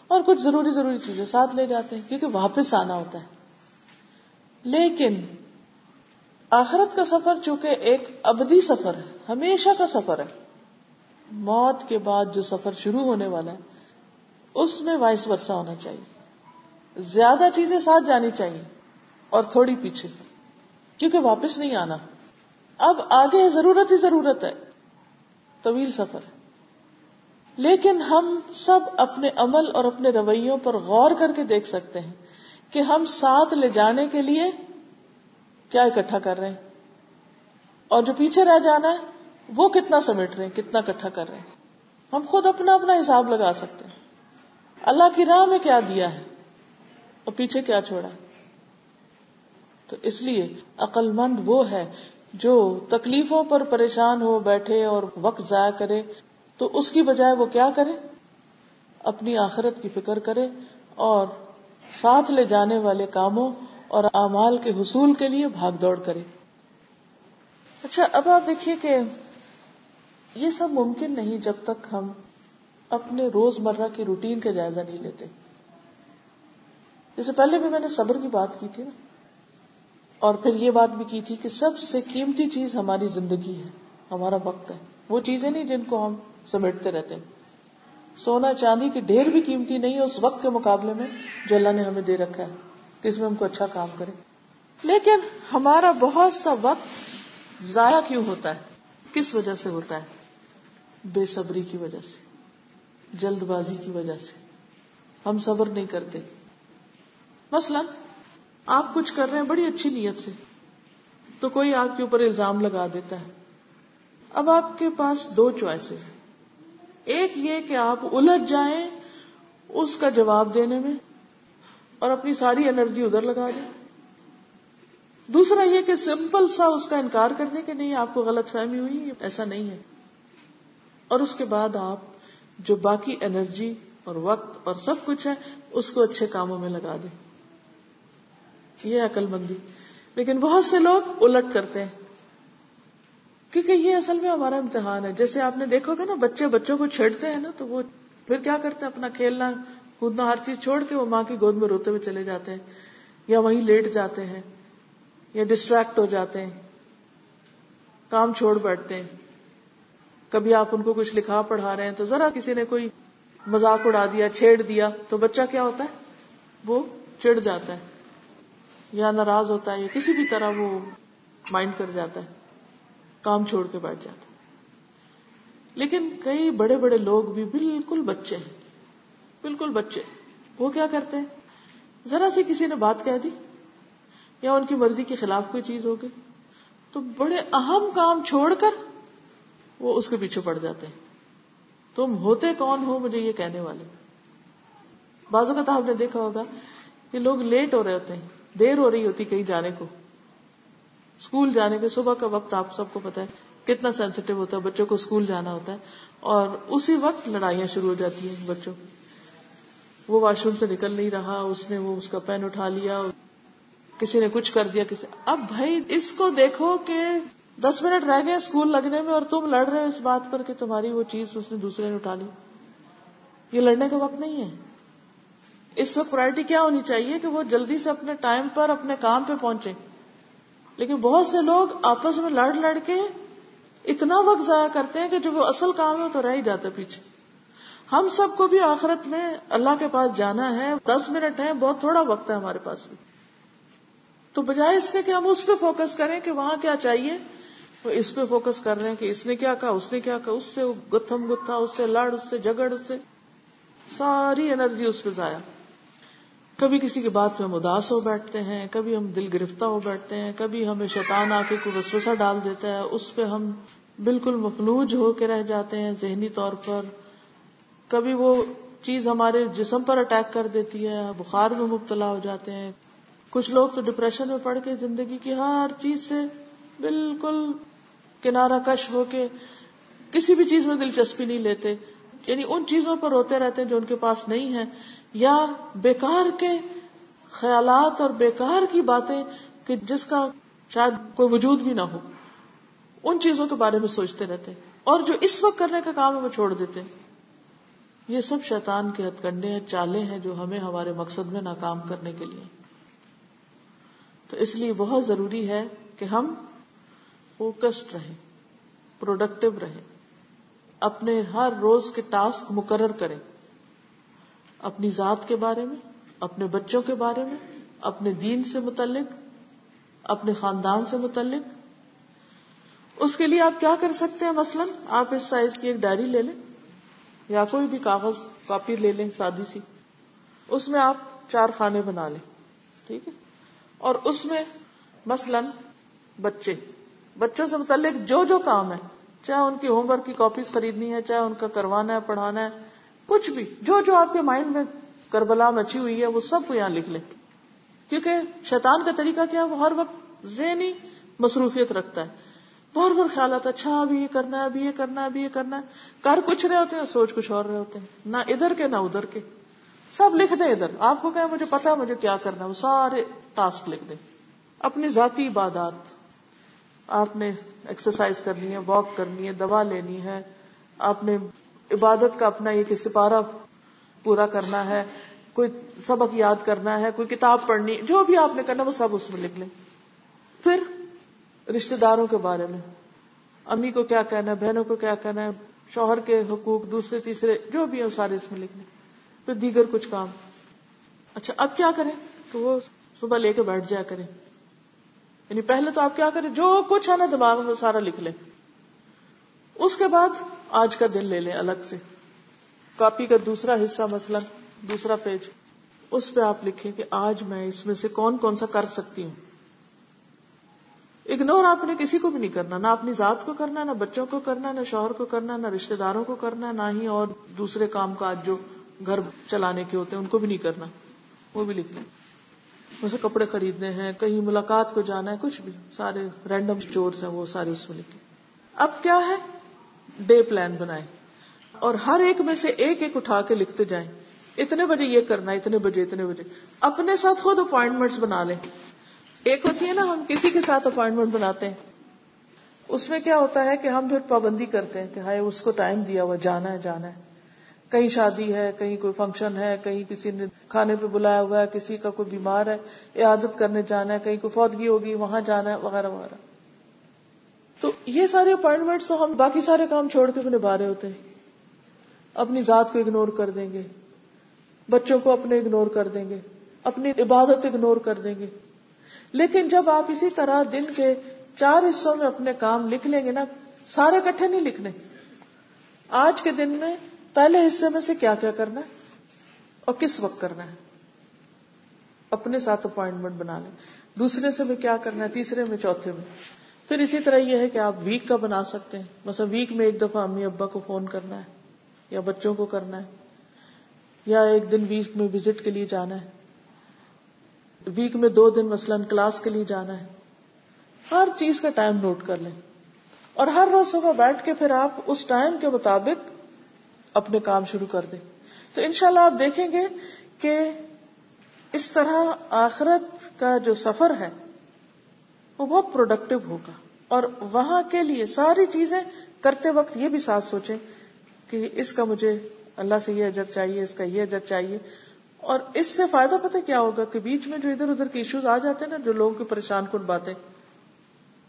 اور کچھ ضروری ضروری چیزیں ساتھ لے جاتے ہیں، کیونکہ واپس آنا ہوتا ہے۔ لیکن آخرت کا سفر چونکہ ایک ابدی سفر ہے، ہمیشہ کا سفر ہے۔ موت کے بعد جو سفر شروع ہونے والا ہے، اس میں وائس ورسا ہونا چاہیے۔ زیادہ چیزیں ساتھ جانی چاہیے اور تھوڑی پیچھے۔ کیونکہ واپس نہیں آنا۔ اب آگے ضرورت ہی ضرورت ہے۔ طویل سفر۔ لیکن ہم سب اپنے عمل اور اپنے رویوں پر غور کر کے دیکھ سکتے ہیں کہ ہم ساتھ لے جانے کے لیے کیا اکٹھا کر رہے ہیں۔ اور جو پیچھے رہ جانا ہے وہ کتنا سمیٹ رہے ہیں، کتنا اکٹھا کر رہے ہیں۔ ہم خود اپنا اپنا حساب لگا سکتے ہیں۔ اللہ کی راہ میں کیا دیا ہے؟ اور پیچھے کیا چھوڑا؟ تو اس لیے عقل مند وہ ہے جو تکلیفوں پر پریشان ہو بیٹھے اور وقت ضائع کرے، تو اس کی بجائے وہ کیا کرے؟ اپنی آخرت کی فکر کرے اور ساتھ لے جانے والے کاموں اور اعمال کے حصول کے لیے بھاگ دوڑ کرے۔ اچھا اب آپ دیکھیے کہ یہ سب ممکن نہیں جب تک ہم اپنے روز مرہ کی روٹین کا جائزہ نہیں لیتے۔ جیسے پہلے بھی میں نے صبر کی بات کی تھی نا، اور پھر یہ بات بھی کی تھی کہ سب سے قیمتی چیز ہماری زندگی ہے، ہمارا وقت ہے۔ وہ چیزیں نہیں جن کو ہم سمیٹتے رہتے ہیں۔ سونا چاندی کی ڈھیر بھی قیمتی نہیں ہے اس وقت کے مقابلے میں جو اللہ نے ہمیں دے رکھا ہے، کہ اس میں ہم کو اچھا کام کرے لیکن ہمارا بہت سا وقت ضائع کیوں ہوتا ہے؟ کس وجہ سے ہوتا ہے؟ بے صبری کی وجہ سے، جلد بازی کی وجہ سے۔ ہم صبر نہیں کرتے۔ مثلا، آپ کچھ کر رہے ہیں بڑی اچھی نیت سے، تو کوئی آپ کے اوپر الزام لگا دیتا ہے۔ اب آپ کے پاس دو چوائسیز ہیں۔ ایک یہ کہ آپ الجھ جائیں اس کا جواب دینے میں اور اپنی ساری انرجی ادھر لگا دیں۔ دوسرا یہ کہ سمپل سا اس کا انکار کرنے کے نہیں آپ کو غلط فہمی ہوئی ایسا نہیں ہے۔ اور اس کے بعد آپ جو باقی انرجی اور وقت اور سب کچھ ہے، اس کو اچھے کاموں میں لگا دیں۔ یہ عقل مندی لیکن بہت سے لوگ الٹ کرتے ہیں۔ کیونکہ یہ اصل میں ہمارا امتحان ہے۔ جیسے آپ نے دیکھو گے نا، بچے بچوں کو چھیڑتے ہیں نا، تو وہ پھر کیا کرتے ہیں؟ اپنا کھیلنا، کودنا، ہر چیز چھوڑ کے وہ ماں کی گود میں روتے ہوئے چلے جاتے ہیں۔ یا وہیں لیٹ جاتے ہیں، یا ڈسٹریکٹ ہو جاتے ہیں۔ کام چھوڑ بیٹھتے ہیں۔ کبھی آپ ان کو کچھ لکھا پڑھا رہے ہیں تو ذرا کسی نے کوئی مذاق اڑا دیا، چھیڑ دیا، تو بچہ کیا ہوتا ہے؟ وہ چڑ جاتا ہے یا ناراض ہوتا ہے یا کسی بھی طرح وہ مائنڈ کر جاتا ہے، کام چھوڑ کے بیٹھ جاتا لیکن کئی بڑے بڑے لوگ بھی بالکل بچے ہیں، بالکل بچے وہ کیا کرتے ہیں؟ ذرا سی کسی نے بات کہہ دی یا ان کی مرضی کے خلاف کوئی چیز ہو گئی، تو بڑے اہم کام چھوڑ کر وہ اس کے پیچھے پڑ جاتے ہیں۔ تم ہوتے کون ہو مجھے یہ کہنے والے؟ بازو کا آپ نے دیکھا ہوگا کہ لوگ لیٹ ہو رہے ہوتے ہیں، دیر ہو رہی ہوتی کہیں جانے کو۔ اسکول جانے کے صبح کا وقت آپ سب کو پتا ہے، کتنا سینسیٹیو ہوتا ہے، بچوں کو اسکول جانا ہوتا ہے۔ اور اسی وقت لڑائیاں شروع ہو جاتی ہیں بچوں۔ وہ واش روم سے نکل نہیں رہا، اس نے وہ اس کا پین اٹھا لیا، کسی نے کچھ کر دیا، کسی اب بھائی اس کو دیکھو کہ دس منٹ رہ گئے اسکول لگنے میں اور تم لڑ رہے ہو اس بات پر کہ تمہاری وہ چیز اس نے دوسرے نے اٹھا لی یہ لڑنے کا وقت نہیں ہے۔ اس وقت پرائرٹی کیا ہونی چاہیے کہ وہ جلدی سے اپنے ٹائم پر اپنے کام پہ پہنچے۔ لیکن بہت سے لوگ آپس میں لڑ لڑ کے اتنا وقت ضائع کرتے ہیں کہ جو وہ اصل کام ہے تو رہ ہی جاتا پیچھے۔ ہم سب کو بھی آخرت میں اللہ کے پاس جانا ہے۔ دس منٹ ہے بہت تھوڑا وقت ہے ہمارے پاس بھی۔ تو بجائے اس کے کہ ہم اس پہ فوکس کریں کہ وہاں کیا چاہیے۔ وہ اس پہ فوکس کر رہے ہیں کہ اس نے کیا کہا، اس نے کیا کہا، اس سے گتھم گتھا، اس سے لڑ، اس سے جگڑ اس سے ساری انرجی اس پہ ضائع۔ کبھی کسی کی بات پہ ہم اداس ہو بیٹھتے ہیں، کبھی ہم دل گرفتہ ہو بیٹھتے ہیں، کبھی ہمیں شیطان آ کے کوئی وسوسہ ڈال دیتا ہے، اس پہ ہم بالکل مفلوج ہو کے رہ جاتے ہیں ذہنی طور پر۔ کبھی وہ چیز ہمارے جسم پر اٹیک کر دیتی ہے، بخار میں مبتلا ہو جاتے ہیں۔ کچھ لوگ تو ڈپریشن میں پڑ کے زندگی کی ہر چیز سے بالکل کنارہ کش ہو کے کسی بھی چیز میں دلچسپی نہیں لیتے یعنی ان چیزوں پر روتے رہتے ہیں جو ان کے پاس نہیں ہے یا بیکار کے خیالات اور بیکار کی باتیں کہ جس کا شاید کوئی وجود بھی نہ ہو، ان چیزوں کے بارے میں سوچتے رہتے۔ اور جو اس وقت کرنے کا کام ہے وہ چھوڑ دیتے۔ یہ سب شیطان کے ہتھ کنڈے ہیں چالے ہیں جو ہمیں ہمارے مقصد میں ناکام کرنے کے لیے۔ تو اس لیے بہت ضروری ہے کہ ہم فوکسڈ رہیں، پروڈکٹیو رہیں، اپنے ہر روز کے ٹاسک مقرر کریں۔ اپنی ذات کے بارے میں، اپنے بچوں کے بارے میں، اپنے دین سے متعلق، اپنے خاندان سے متعلق۔ اس کے لیے آپ کیا کر سکتے ہیں؟ مثلاً آپ اس سائز کی ایک ڈائری لے لیں، یا کوئی بھی کاغذ، کاپی لے لیں سادی سی۔ اس میں آپ چار خانے بنا لیں، ٹھیک ہے؟ اور اس میں مثلاً بچے۔ بچوں سے متعلق جو جو کام ہے، چاہے ان کی ہوم ورک کی کاپیز خریدنی ہے، چاہے ان کا کروانا ہے، پڑھانا ہے، کچھ بھی، جو جو آپ کے مائنڈ میں کربلا مچی ہوئی ہے، وہ سب کو یہاں لکھ لیں۔ کیونکہ شیطان کا طریقہ کیا وہ ہر وقت ذہنی مصروفیت رکھتا ہے۔ بہت بار خیال آتا ہے اچھا ابھی یہ کرنا ہے ابھی یہ کرنا ہے ابھی یہ کرنا ہے۔ کر کچھ رہے ہوتے ہیں، سوچ کچھ اور رہے ہوتے ہیں۔ نہ ادھر کے، نہ ادھر کے۔ سب لکھ دیں ادھر۔ آپ کو کہ مجھے پتا مجھے کیا کرنا ہے۔ وہ سارے ٹاسک لکھ دیں۔ اپنی ذاتی عبادات۔ آپ نے ایکسرسائز کرنی ہے واک کرنی ہے، دوا لینی ہے، آپ نے عبادت کا اپنا ایک سپارہ پورا کرنا ہے، کوئی سبق یاد کرنا ہے، کوئی کتاب پڑھنی جو بھی آپ نے کرنا وہ سب اس میں لکھ لیں۔ پھر رشتے داروں کے بارے میں۔ امی کو کیا کہنا ہے، بہنوں کو کیا کہنا ہے، شوہر کے حقوق، دوسرے، تیسرے، جو بھی ہیں سارے اس میں لکھ لیں۔ پھر دیگر کچھ کام۔ اچھا اب کیا کریں؟ تو وہ صبح لے کے بیٹھ جایا کریں۔ یعنی پہلے تو آپ کیا کریں، جو کچھ ہے نا دماغ میں سارا لکھ لیں۔ اس کے بعد آج کا دن لے لیں الگ سے۔ کاپی کا دوسرا حصہ مثلا، دوسرا پیج۔ اس پہ آپ لکھیں کہ آج میں اس میں سے کون کون سا کر سکتی ہوں۔ اگنور آپ نے کسی کو بھی نہیں کرنا، نہ اپنی ذات کو کرنا، نہ بچوں کو کرنا، نہ شوہر کو کرنا، نہ رشتے داروں کو کرنا، نہ ہی اور دوسرے کام کاج جو گھر چلانے کے ہوتے ہیں، ان کو بھی نہیں کرنا۔ وہ بھی لکھ لیں۔ ویسے کپڑے خریدنے ہیں، کہیں ملاقات کو جانا ہے، کچھ بھی۔ سارے رینڈم اسٹور ہیں، وہ سارے اس میں لکھیں اب کیا ہے؟ ڈے پلان بنائے اور ہر ایک میں سے ایک ایک اٹھا کے لکھتے جائیں۔ اتنے بجے یہ کرنا، اتنے بجے اتنے بجے۔ اپنے ساتھ خود اپوائنٹمنٹ بنا لیں۔ ایک ہوتی ہے نا، ہم کسی کے ساتھ اپوائنٹمنٹ بناتے ہیں۔ اس میں کیا ہوتا ہے کہ ہم پھر پابندی کرتے ہیں کہ ہائے، اس کو ٹائم دیا ہوا، جانا ہے جانا ہے۔ کہیں شادی ہے، کہیں کوئی فنکشن ہے، کہیں کسی نے کھانے پہ بلایا ہوا ہے، کسی کا کوئی بیمار ہے عادت کرنے جانا ہے، کہیں کوئی فوتگی ہوگی، وہاں جانا ہے، وغیرہ وغیرہ۔ تو یہ سارے اپوائنٹمنٹ تو ہم باقی سارے کام چھوڑ کے بھی نبھا رہے ہوتے ہیں۔ اپنی ذات کو اگنور کر دیں گے۔ بچوں کو اپنے اگنور کر دیں گے۔ اپنی عبادت اگنور کر دیں گے۔ لیکن جب آپ اسی طرح دن کے چار حصوں میں اپنے کام لکھ لیں گے نا، سارے کٹھے نہیں لکھنے۔ آج کے دن میں پہلے حصے میں سے کیا کیا کرنا ہے اور کس وقت کرنا ہے؟ اپنے ساتھ اپوائنٹمنٹ بنا لیں۔ دوسرے سے میں کیا کرنا ہے؟ تیسرے میں، چوتھے میں۔ پھر اسی طرح یہ ہے کہ آپ ویک کا بنا سکتے ہیں۔ مثلا ویک میں ایک دفعہ امی ابا کو فون کرنا ہے یا بچوں کو کرنا ہے یا ایک دن ویک میں وزٹ کے لیے جانا ہے۔ ویک میں دو دن مثلاً کلاس کے لیے جانا ہے۔ ہر چیز کا ٹائم نوٹ کر لیں۔ اور ہر روز صبح بیٹھ کے پھر آپ اس ٹائم کے مطابق اپنے کام شروع کر دیں۔ تو انشاءاللہ آپ دیکھیں گے کہ اس طرح آخرت کا جو سفر ہے، وہ بہت پروڈکٹیو ہوگا۔ اور وہاں کے لیے ساری چیزیں کرتے وقت یہ بھی ساتھ سوچیں کہ اس کا مجھے اللہ سے یہ اجر چاہیے، اس کا یہ اجر چاہیے۔ اور اس سے فائدہ پتہ کیا ہوگا کہ بیچ میں جو ادھر ادھر کے ایشوز آ جاتے ہیں نا، جو لوگوں کی پریشان کن باتیں،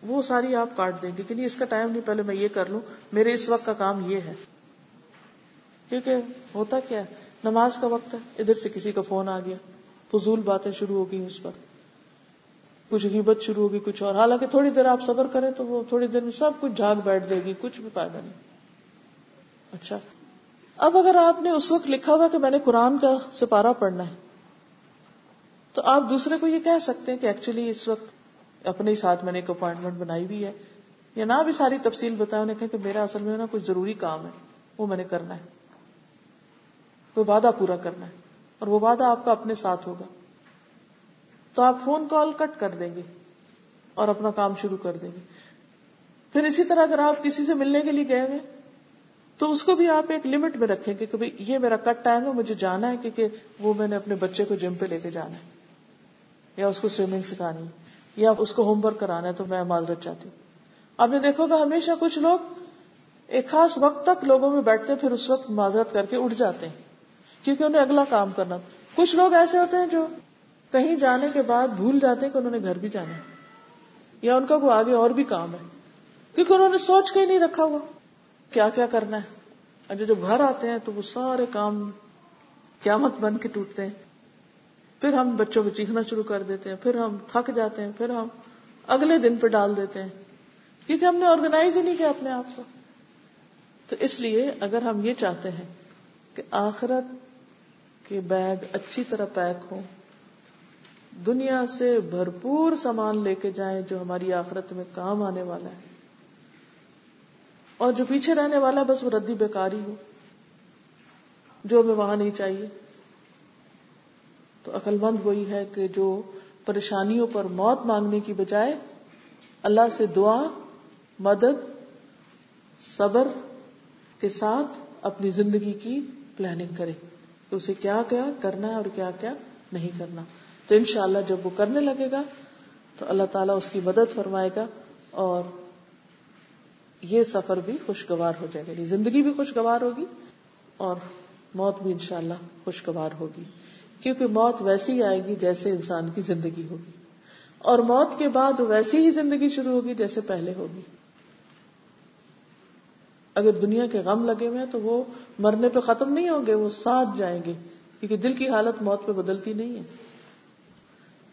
وہ ساری آپ کاٹ دیں گے کہ نہیں، اس کا ٹائم نہیں، پہلے میں یہ کر لوں، میرے اس وقت کا کام یہ ہے۔ کیونکہ ہوتا کیا ہے؟ نماز کا وقت ہے، ادھر سے کسی کا فون آ گیا، فضول باتیں شروع ہو گئی اس پر۔ کچھ غیبت شروع ہوگی، کچھ اور۔ حالانکہ تھوڑی دیر آپ صبر کریں تو وہ تھوڑی دیر میں سب کچھ جھاگ بیٹھ جائے گی، کچھ بھی فائدہ نہیں۔ اچھا۔ اب اگر آپ نے اس وقت لکھا ہوا کہ میں نے قرآن کا سپارہ پڑھنا ہے، تو آپ دوسرے کو یہ کہہ سکتے ہیں کہ ایکچولی اس وقت اپنے ہی ساتھ میں نے ایک اپوائنٹمنٹ بنائی بھی ہے۔ یا نہ بھی ساری تفصیل بتایا انہیں کہ میرا اصل میں نا کچھ ضروری کام ہے، وہ میں نے کرنا ہے۔ وہ وعدہ پورا کرنا ہے اور وہ وعدہ آپ کا اپنے ساتھ ہوگا۔ تو آپ فون کال کٹ کر دیں گے اور اپنا کام شروع کر دیں گے۔ پھر اسی طرح اگر آپ کسی سے ملنے کے لیے گئے ہوئے، تو اس کو بھی آپ ایک لمٹ میں رکھیں گے کہ یہ میرا کٹ ٹائم ہے، مجھے جانا ہے کیونکہ وہ میں نے اپنے بچے کو جم پہ لے کے جانا ہے۔ یا اس کو سوئمنگ سکھانی یا اس کو ہوم ورک کرانا ہے تو میں معذرت چاہتی ہوں۔ آپ نے دیکھو گا ہمیشہ کچھ لوگ ایک خاص وقت تک لوگوں میں بیٹھتے ہیں، پھر اس وقت معذرت کر کے اٹھ جاتے ہیں۔ کیونکہ انہیں اگلا کام کرنا کچھ لوگ ایسے ہوتے ہیں جو کہیں جانے کے بعد بھول جاتے ہیں کہ انہوں نے گھر بھی جانا ہے۔ یا ان کا کوئی آگے اور بھی کام ہے۔ کیونکہ انہوں نے سوچ کے ہی نہیں رکھا ہوا۔ کیا کیا کرنا ہے؟ اچھا جب گھر آتے ہیں تو وہ سارے کام قیامت بن کے ٹوٹتے ہیں۔ پھر ہم بچوں کو چیخنا شروع کر دیتے ہیں۔ پھر ہم تھک جاتے ہیں۔ پھر ہم اگلے دن پہ ڈال دیتے ہیں۔ کیونکہ ہم نے آرگنائز ہی نہیں کیا اپنے آپ کو۔ تو اس لیے اگر ہم یہ چاہتے ہیں کہ آخرت کے بیگ اچھی طرح پیک ہو دنیا سے بھرپور سامان لے کے جائیں جو ہماری آخرت میں کام آنے والا ہے۔ اور جو پیچھے رہنے والا بس وہ ردی بیکاری ہو، جو ہمیں وہاں نہیں چاہیے۔ تو عقل مند وہی ہے کہ جو پریشانیوں پر موت مانگنے کی بجائے اللہ سے دعا، مدد، صبر کے ساتھ اپنی زندگی کی پلاننگ کرے۔ کہ اسے کیا کیا کرنا ہے اور کیا کیا نہیں کرنا۔ تو انشاءاللہ جب وہ کرنے لگے گا تو اللہ تعالیٰ اس کی مدد فرمائے گا اور یہ سفر بھی خوشگوار ہو جائے گا۔ یعنی زندگی بھی خوشگوار ہوگی اور موت بھی انشاءاللہ خوشگوار ہوگی۔ کیونکہ موت ویسی ہی آئے گی جیسے انسان کی زندگی ہوگی۔ اور موت کے بعد ویسی ہی زندگی شروع ہوگی جیسے پہلے ہوگی۔ اگر دنیا کے غم لگے ہوئے تو وہ مرنے پہ ختم نہیں ہوں گے، وہ ساتھ جائیں گے۔ کیونکہ دل کی حالت موت پہ بدلتی نہیں ہے۔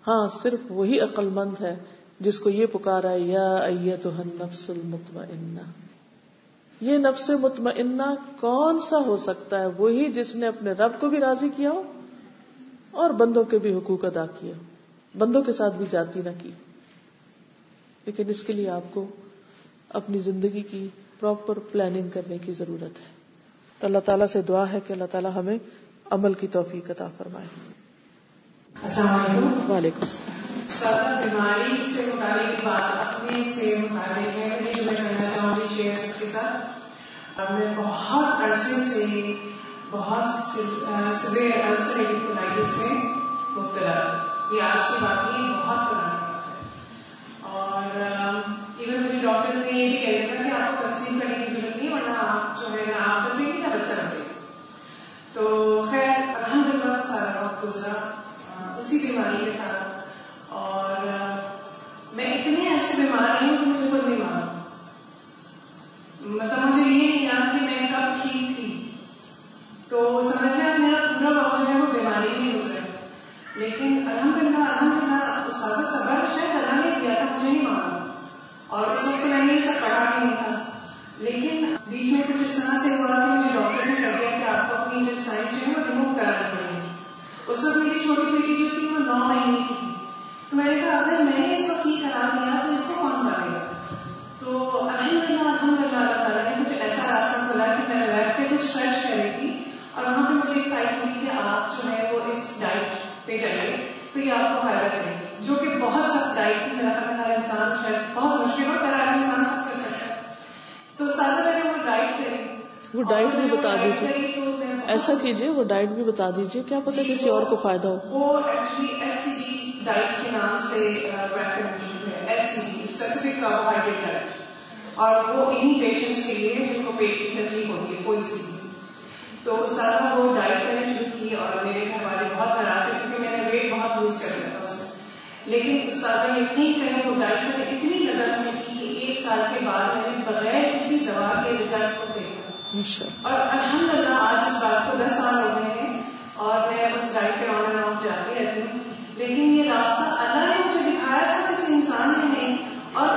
ہاں صرف وہی عقل مند ہے جس کو یہ پکارا، یا تو نفس المطمئنہ۔ یہ نفس مطمئنہ کون سا ہو سکتا ہے؟ وہی جس نے اپنے رب کو بھی راضی کیا ہو اور بندوں کے بھی حقوق ادا کیا بندوں کے ساتھ بھی جاتی نہ کی۔ لیکن اس کے لیے آپ کو اپنی زندگی کی پراپر پلاننگ کرنے کی ضرورت ہے۔ تو اللہ تعالیٰ سے دعا ہے کہ اللہ تعالیٰ ہمیں عمل کی توفیق عطا فرمائے۔ السلام علیکم۔ وعلیکم السلام۔ بیماری سے متعلق بات اپنے سے متعلق ہے۔ جو میں کہنا چاہوں گی کے ساتھ میں بہت عرصے سے بہت سویر السرائٹس میں مبتلا یہ آج کی بات نہیں بہت پرانا اور ایون مجھے ڈاکٹر نے یہ بھی کہہ دیا کہ آپ کو تقسیم کرنے کی ضرورت نہیں ورنہ آپ آپ بچیں گے یا بچہ بچے تو خیر الحمد للہ سارا وقت گزرا۔ اسی بیماری کے ساتھ۔ اور میں اتنے ایسے بیمار ہوں کہ مجھے خود نہیں مانا مطلب مجھے یہ نہیں یاد کہ میں کب ٹھیک تھی۔ تو سمجھ میں میرا پورا وقت جو ہے وہ بیماری نہیں گزرا۔ لیکن الحمد للہ الحمد للہ اس کا سبر شاید اللہ نے کیا تھا، مجھے نہیں مانا اور اس وقت میں نے یہ سب پڑھا بھی نہیں تھا۔ لیکن بیچ میں کچھ اس طرح سے ہوا کہ مجھے ڈاکٹر نے کر دیا کہ آپ کو اپنی جو سائنس جو ہے وہ ریموو کرانی پڑے گی۔ اس وقت میری چھوٹی بیٹی جو تھی وہ نو مہینے کی تھی۔ تو میں نے کہا، اگر میں نے اس وقت یہ کرا دیا تو اس کو کون کرے گا؟ تو الحمد للہ الحمد للہ اللہ تعالیٰ نے مجھے ایسا راستہ کھولا کہ میں ویب پہ کچھ سرچ کر رہی تھی اور وہاں پہ مجھے ایک سائٹ ملی کہ آپ جو ہے وہ اس ڈائٹ پہ چلے، تو یہ آپ کو فائدہ کرے گی۔ جو کہ بہت سخت ڈائٹ تھی، میرا خیال انسان شاید بہت مشکل ہو پر ہر انسان سب تو وہ ڈائٹ وہ ڈائٹ بھی بتا دیجیے ایسا کیجیے وہ ڈائٹ بھی بتا دیجیے کیا پتا کسی اور کو فائدہ ہو۔ وہ actually S C D diet کے نام سے S C D specific carbohydrate diet اور وہ انہیں پیشنٹس کے لیے جن کو پیٹ کی تکلیف ہوتی ہے کوئی سی تو طرح وہ ڈائٹ میں نے شروع کی اور میرے گھر والے بہت ناراض تھے کیونکہ میں نے ویٹ بہت لوز کر لیا تھا اس میں۔ لیکن اس طرح نے اتنی وہ ڈائٹ میں نے اتنی لگن سے کی کہ ایک سال کے بعد میں نے بغیر کسی دوا کے رزلٹ کو دیکھا۔ اور الحمد للہ آج اس بات کو دس سال ہو گئے ہیں اور میں اس ڈائٹ پہ آن اینڈ آف جاتی رہتی ہوں۔ لیکن یہ راستہ اللہ نے مجھے دکھایا تھا کسی انسان نے نہیں اور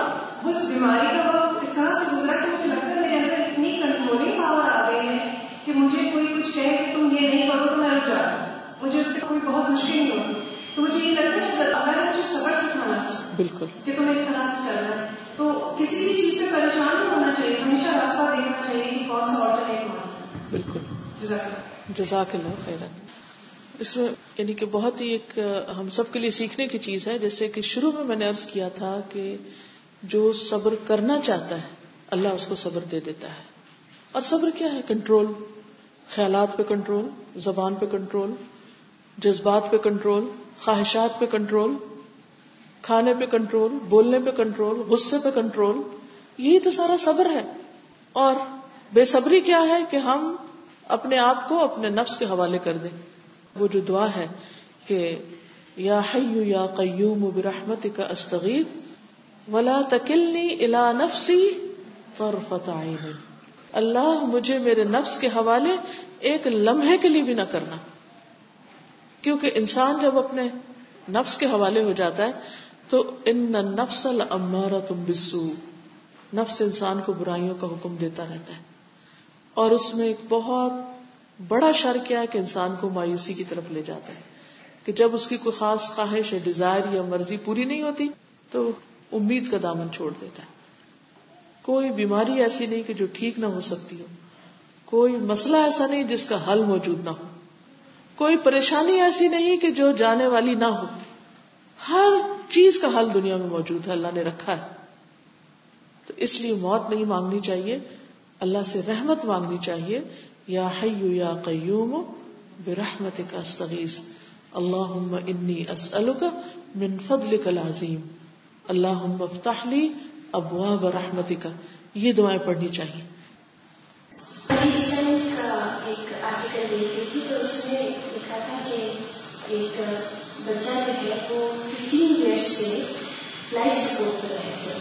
اس بیماری کا وقت اس طرح سے گزرا کہ مجھے لگتا ہے میرے اندر اتنی کنٹرولنگ پاور آ گئی ہے کہ مجھے کوئی کچھ کہے کہ تم یہ نہیں کرو تو میں رک جاتا ہوں۔ مجھے اس سے کوئی بہت مشکل نہیں ہوتی۔ تو مجھے یہ لگتا ہے کہ اگر مجھے صبر سکھانا بالکل۔ کہ تمہیں اس طرح سے چلنا ہے تو کسی بھی چیز سے پریشان نہیں ہونا چاہیے ہمیشہ راستہ دیکھنا چاہیے کہ کون سا آلٹرنیٹ ہونا بالکل۔ جزاک اللہ۔ خیر اس میں یعنی کہ بہت ہی ایک ہم سب کے لیے سیکھنے کی چیز ہے جیسے کہ شروع میں میں نے ارض کیا تھا کہ جو صبر کرنا چاہتا ہے اللہ اس کو صبر دے دیتا ہے۔ اور صبر کیا ہے؟ کنٹرول۔ خیالات پہ کنٹرول زبان پہ کنٹرول جذبات پہ کنٹرول۔ خواہشات پہ کنٹرول، کھانے پہ کنٹرول، بولنے پہ کنٹرول، غصے پہ کنٹرول، یہی تو سارا صبر ہے۔ اور بے صبری کیا ہے کہ ہم اپنے آپ کو اپنے نفس کے حوالے کر دیں۔ وہ جو دعا ہے کہ یا حیو یا قیوم برحمتک استغیث، ولا تکلنی الا نفسی طرفت عین۔ اللہ مجھے میرے نفس کے حوالے ایک لمحے کے لیے بھی نہ کرنا۔ کیونکہ انسان جب اپنے نفس کے حوالے ہو جاتا ہے، تو ان نفس الامارۃ بالسوء، نفس انسان کو برائیوں کا حکم دیتا رہتا ہے۔ اور اس میں ایک بہت بڑا شر کیا ہے کہ انسان کو مایوسی کی طرف لے جاتا ہے۔ کہ جب اس کی کوئی خاص خواہش یا ڈیزائر یا مرضی پوری نہیں ہوتی، تو امید کا دامن چھوڑ دیتا ہے۔ کوئی بیماری ایسی نہیں کہ جو ٹھیک نہ ہو سکتی ہو۔ کوئی مسئلہ ایسا نہیں جس کا حل موجود نہ ہو۔ کوئی پریشانی ایسی نہیں کہ جو جانے والی نہ ہو۔ ہر چیز کا حل دنیا میں موجود ہے، اللہ نے رکھا ہے۔ تو اس لیے موت نہیں مانگنی چاہیے، اللہ سے رحمت مانگنی چاہیے۔ یا حیو یا قیوم برحمت کا استغیث۔ اللہ انی اسألک من فضلک العظیم۔ اللہ افتح لی ابواب رحمتک۔ یہ دعائیں پڑھنی چاہیے۔ ایک آرٹیکل دیکھ رہی تھی تو اس میں تھا کہ ایک بچہ جو ہے وہ ففٹین ایئرس سے لائف سپورٹ پر رہے تھے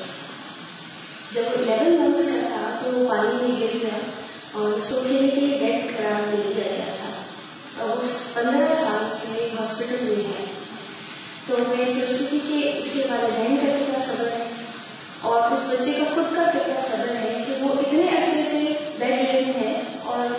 جب وہ الیون منتھس کا تھا تو وہ پانی میں گر گیا اور اس کو کھیلنے کے لیے بیڈ قرار دے دیا گیا تھا۔ اور وہ پندرہ سال سے ہاسپٹل میں ہے۔ تو میں سوچتی تھی کہ اس کے والدین کا کتنا صبر ہے اور اس بچے کا خود کا کتنا صبر ہے کہ وہ اتنے عرصے سے بیڈ ریڈن ہے اور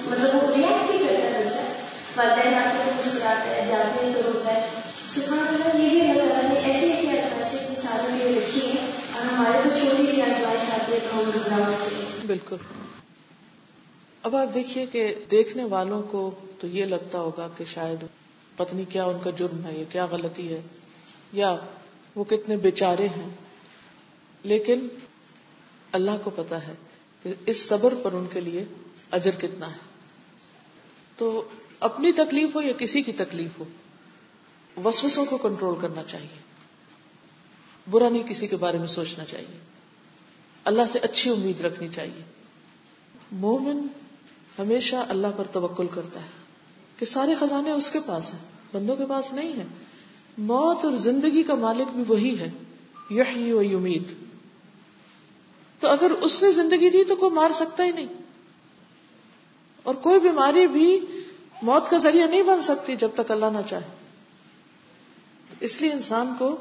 مطلب وہ ریئیکٹ بھی کرتا ہے۔ بچہ والدین آتے تو مسکراتے ہیں جاتے ہیں تو روتا ہے۔ سبحان اللہ، یہ بھی اللہ تعالیٰ نے ایسے ایسے آزمائشیں انسانوں کے لیے رکھی ہیں۔ اور ہمارے کو چھوٹی سی آزمائش آتی ہے تو ہم گھبراہٹ ہیں بالکل۔ اب آپ دیکھیے کہ دیکھنے والوں کو تو یہ لگتا ہوگا کہ شاید پتنی کیا ان کا جرم ہے، یا کیا غلطی ہے، یا وہ کتنے بیچارے ہیں۔ لیکن اللہ کو پتا ہے کہ اس صبر پر ان کے لیے اجر کتنا ہے۔ تو اپنی تکلیف ہو یا کسی کی تکلیف ہو، وسوسوں کو کنٹرول کرنا چاہیے۔ برا نہیں کسی کے بارے میں سوچنا چاہیے۔ اللہ سے اچھی امید رکھنی چاہیے۔ مومن ہمیشہ اللہ پر توکل کرتا ہے کہ سارے خزانے اس کے پاس ہیں، بندوں کے پاس نہیں ہے موت اور زندگی کا مالک بھی وہی ہے، یحیی و یمید تو اگر اس نے زندگی دی تو کوئی مار سکتا ہی نہیں۔ اور کوئی بیماری بھی موت کا ذریعہ نہیں بن سکتی جب تک اللہ نہ چاہے۔ اس لیے انسان کو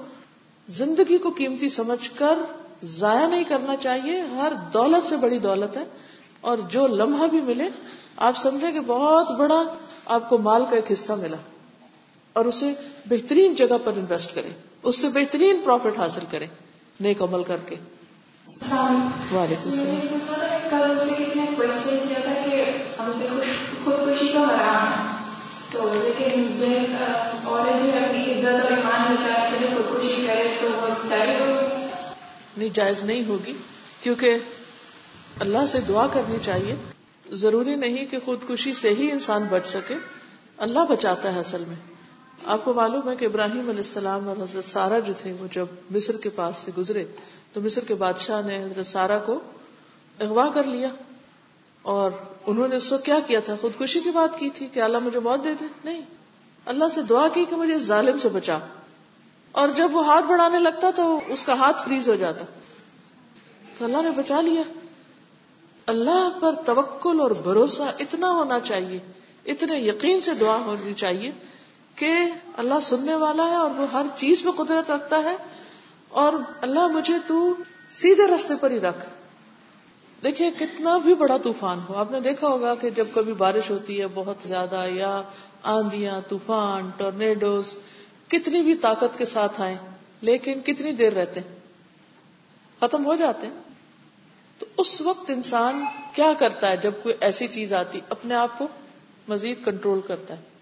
زندگی کو قیمتی سمجھ کر ضائع نہیں کرنا چاہیے۔ ہر دولت سے بڑی دولت ہے۔ اور جو لمحہ بھی ملے، آپ سمجھیں کہ بہت بڑا آپ کو مال کا ایک حصہ ملا۔ اور اسے بہترین جگہ پر انویسٹ کریں۔ اس سے بہترین پروفٹ حاصل کریں۔ نیک عمل کر کے۔ وعلیکم السلام کل کسی نے کوشچن کیا تھا کہ ہم سے خودکشی حرام ہے تو لیکن عورت جو ہے اپنی عزت اور ایمان کے خودکشی کرے تو وہ نہیں جائز نہیں ہوگی کیونکہ اللہ سے دعا کرنی چاہیے ضروری نہیں کہ خودکشی سے ہی انسان بچ سکے اللہ بچاتا ہے اصل میں آپ کو معلوم ہے کہ ابراہیم علیہ السلام اور حضرت سارا جو تھے وہ جب مصر کے پاس سے گزرے تو مصر کے بادشاہ نے حضرت سارا کو اغوا کر لیا اور انہوں نے اس کو کیا کیا تھا؟ خودکشی کی بات کی تھی کہ اللہ مجھے موت دے دے۔ نہیں۔ اللہ سے دعا کی کہ مجھے اس ظالم سے بچا۔ اور جب وہ ہاتھ بڑھانے لگتا تو اس کا ہاتھ فریز ہو جاتا۔ تو اللہ نے بچا لیا۔ اللہ پر توکل اور بھروسہ اتنا ہونا چاہیے، اتنے یقین سے دعا ہونی چاہیے کہ اللہ سننے والا ہے اور وہ ہر چیز پہ قدرت رکھتا ہے اور اللہ مجھے تو سیدھے رستے پر ہی رکھ۔ دیکھیے کتنا بھی بڑا طوفان ہو، آپ نے دیکھا ہوگا کہ جب کبھی بارش ہوتی ہے بہت زیادہ یا آندیاں، طوفان، ٹورنیڈوز، کتنی بھی طاقت کے ساتھ آئے لیکن کتنی دیر رہتے ہیں؟ ختم ہو جاتے ہیں۔ تو اس وقت انسان کیا کرتا ہے جب کوئی ایسی چیز آتی، اپنے آپ کو مزید کنٹرول کرتا ہے؟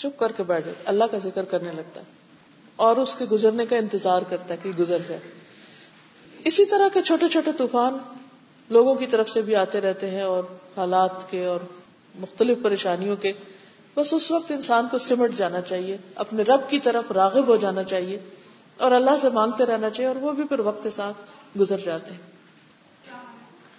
چپ کر کے بیٹھ جاتا اللہ کا ذکر کرنے لگتا ہے اور اس کے گزرنے کا انتظار کرتا ہے کہ گزر جائے۔ اسی طرح کے چھوٹے چھوٹے طوفان لوگوں کی طرف سے بھی آتے رہتے ہیں اور حالات کے اور مختلف پریشانیوں کے۔ بس اس وقت انسان کو سمٹ جانا چاہیے، اپنے رب کی طرف راغب ہو جانا چاہیے اور اللہ سے مانگتے رہنا چاہیے اور وہ بھی پھر وقت کے ساتھ گزر جاتے ہیں۔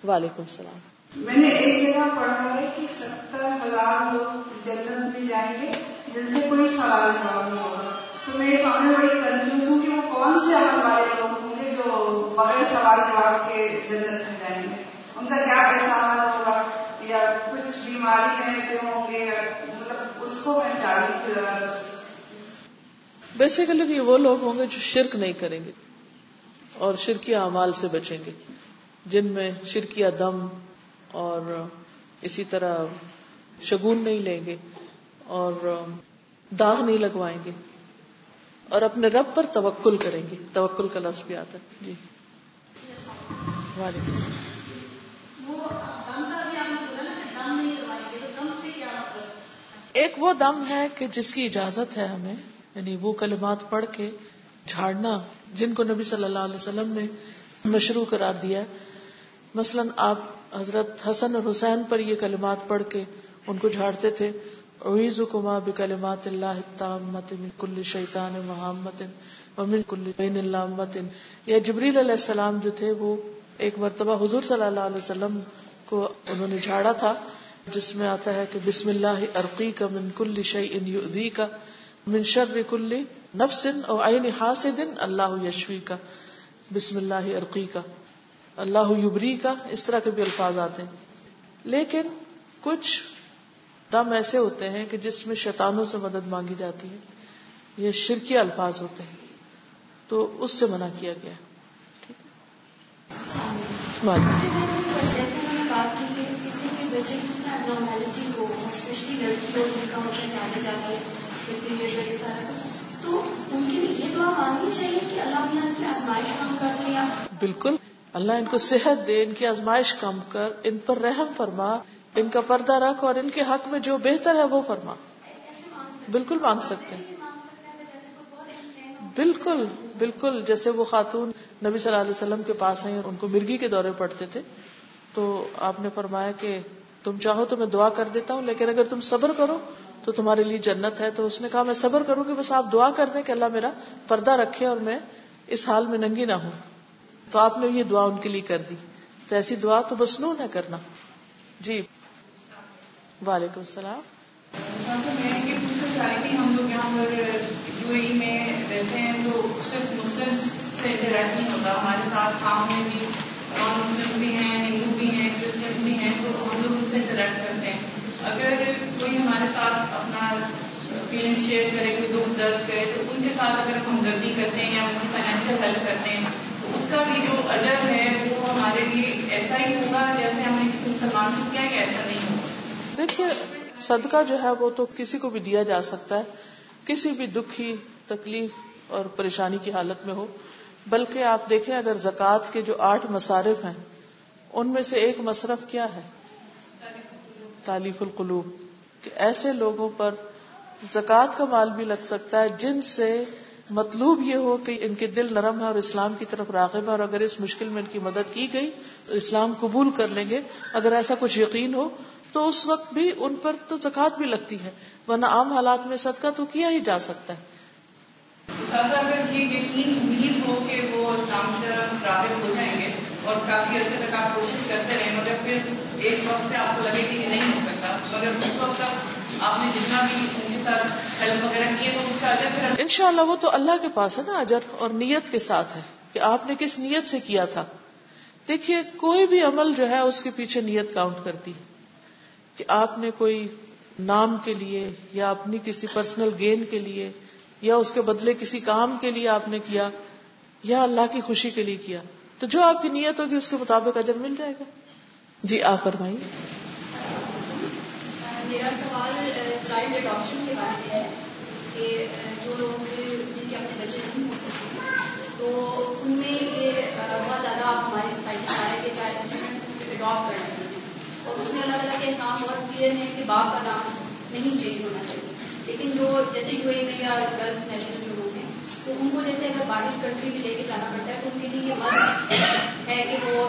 وعلیکم السلام۔ میں نے ایک جگہ پڑھا ہے کہ ستر ہزار لوگ جنت میں جائیں گے۔ جن سے کوئی سوال جواب نہیں ہوگا تو میرے سامنے بڑی کنفیوز ہوں کہ وہ کون سے عمل والے لوگ ہوں گے جو بغیر سوال جواب کے جنت میں جائیں گے؟ ان کا کیا ایسا عمل ہوگا؟ یا کچھ بیماری ایسے ہوں گے یا مطلب اس کو میں چاہیے بیسیکلی وہ لوگ ہوں گے جو شرک نہیں کریں گے اور شرکی اعمال سے بچیں گے، جن میں شرکیہ دم اور اسی طرح شگون نہیں لیں گے۔ اور داغ نہیں لگوائیں گے اور اپنے رب پر توکل کریں گے۔ توکل کا لفظ بھی آتا ہے۔ جی۔ وعلیکم السلام۔ ایک وہ دم ہے کہ جس کی اجازت ہے ہمیں یعنی وہ کلمات پڑھ کے جھاڑنا جن کو نبی صلی اللہ علیہ وسلم نے مشروع قرار دیا مثلا آپ حضرت حسن اور حسین پر یہ کلمات پڑھ کے ان کو جھاڑتے تھے۔ اعیذکما بکلمات اللہ التامت من کل شیطان محمد ومن کل بین اللامت یا جبریل علیہ السلام جو تھے وہ ایک مرتبہ حضور صلی اللہ علیہ وسلم کو انہوں نے جھاڑا تھا، جس میں آتا ہے کہ بسم اللہ ارقی کا من کل شیء یؤذی کا من شر کل نفس او عین حاسد اللہ یشوی کا بسم اللہ ارقی کا اللہ یبری کا اس طرح کے بھی الفاظ آتے ہیں۔ لیکن کچھ دم ایسے ہوتے ہیں کہ جس میں شیطانوں سے مدد مانگی جاتی ہے، یہ شرکی الفاظ ہوتے ہیں۔ تو اس سے منع کیا گیا۔ بالکل۔ اللہ ان کو صحت دے، ان کی آزمائش کم کر، ان پر رحم فرما۔ ان کا پردہ رکھ اور ان کے حق میں جو بہتر ہے وہ فرما۔ بالکل مانگ سکتے ہیں۔ بالکل بالکل، جیسے وہ خاتون نبی صلی اللہ علیہ وسلم کے پاس ہیں ان کو مرگی کے دورے پڑتے تھے۔ تو آپ نے فرمایا کہ تم چاہو تو میں دعا کر دیتا ہوں، لیکن اگر تم صبر کرو تو تمہارے لیے جنت ہے۔ تو اس نے کہا، میں صبر کروں گی، بس آپ دعا کر دیں کہ اللہ میرا پردہ رکھے اور میں اس حال میں ننگی نہ ہوں۔ تو آپ نے یہ دعا ان کے لیے کر دی۔ تو ایسی دعا تو مصنون ہے کرنا۔ جی۔ وعلیکم السلام۔ ہم لوگ یہاں پر یو اے میں رہتے ہیں، تو صرف مسلم سے انٹریکٹ نہیں ہوتا۔ ہمارے ساتھ کام میں بھی نان مسلم بھی ہیں، ہندو بھی ہیں، کرسچن بھی ہیں، تو ہم لوگ ان سے انٹریکٹ کرتے ہیں۔ اگر کوئی ہمارے ساتھ اپنا فیلنگ شیئر کرے، کوئی دکھ درد کرے، تو ان کے ساتھ اگر ہم غلطی کرتے ہیں یا ان کی فائنینشیل ہیلپ کرتے ہیں، تو اس کا بھی جو اجر ہے، وہ ہمارے لیے ایسا ہی ہوگا جیسے ہم نے کسی مسلمان سے کیا کہ ایسا نہیں۔ دیکھیے، صدقہ جو ہے وہ تو کسی کو بھی دیا جا سکتا ہے، کسی بھی دکھی، تکلیف اور پریشانی کی حالت میں ہو، بلکہ آپ دیکھیں اگر زکوٰۃ کے جو آٹھ مصارف ہیں، ان میں سے ایک مصرف کیا ہے؟ تالیف القلوب۔ کہ ایسے لوگوں پر زکوٰۃ کا مال بھی لگ سکتا ہے، جن سے مطلوب یہ ہو کہ ان کے دل نرم ہے اور اسلام کی طرف راغب ہے، اور اگر اس مشکل میں ان کی مدد کی گئی، تو اسلام قبول کر لیں گے۔ اگر ایسا کچھ یقین ہو تو اس وقت بھی ان پر تو زکوٰۃ بھی لگتی ہے۔ ورنہ عام حالات میں صدقہ تو کیا ہی جا سکتا ہے۔ اگر یہ یقین امید ہو کہ وہ اسلام کی طرف راغب ہو جائیں گے اور کافی عرصے تک آپ کوشش کرتے رہے مگر پھر ایک وقت پہ آپ کو لگے کہ یہ نہیں ہو سکتا مگر اس وقت تک آپ نے جتنا بھی ان کے ساتھ ہیلپ وغیرہ کیے تو اس کا اجر پھر ان شاء اللہ وہ تو اللہ کے پاس ہے نا اجر اور نیت کے ساتھ ہے کہ آپ نے کس نیت سے کیا تھا۔ دیکھیے کوئی بھی عمل جو ہے اس کے پیچھے نیت کاؤنٹ کرتی کہ آپ نے کوئی نام کے لیے یا اپنی کسی پرسنل گین کے لیے یا اس کے بدلے کسی کام کے لیے آپ نے کیا یا اللہ کی خوشی کے لیے کیا، تو جو آپ کی نیت ہوگی اس کے مطابق اجر مل جائے گا۔ جی آپ فرمائیے۔ میرا سوال چائلڈ اڈاپشن کے بارے میں ہے کہ جو لوگ جن کے اپنے بچے نہیں ہو سکتے، تو ان میں یہ بہت زیادہ ہماری سوسائٹی میں ہے کہ چائلڈ بچے اڈاپٹ کر ہیں اور اس میں اللہ تعالیٰ کے نام بہت کلیئر ہے کہ باپ کا نام نہیں چینج ہونا چاہیے۔ لیکن جو جیسے یو اے میں یا گلف نیشنل جو لوگ ہیں تو ان کو جیسے اگر باہر کنٹری بھی لے کے جانا پڑتا ہے، تو ان کے لیے یہ مست ہے کہ وہ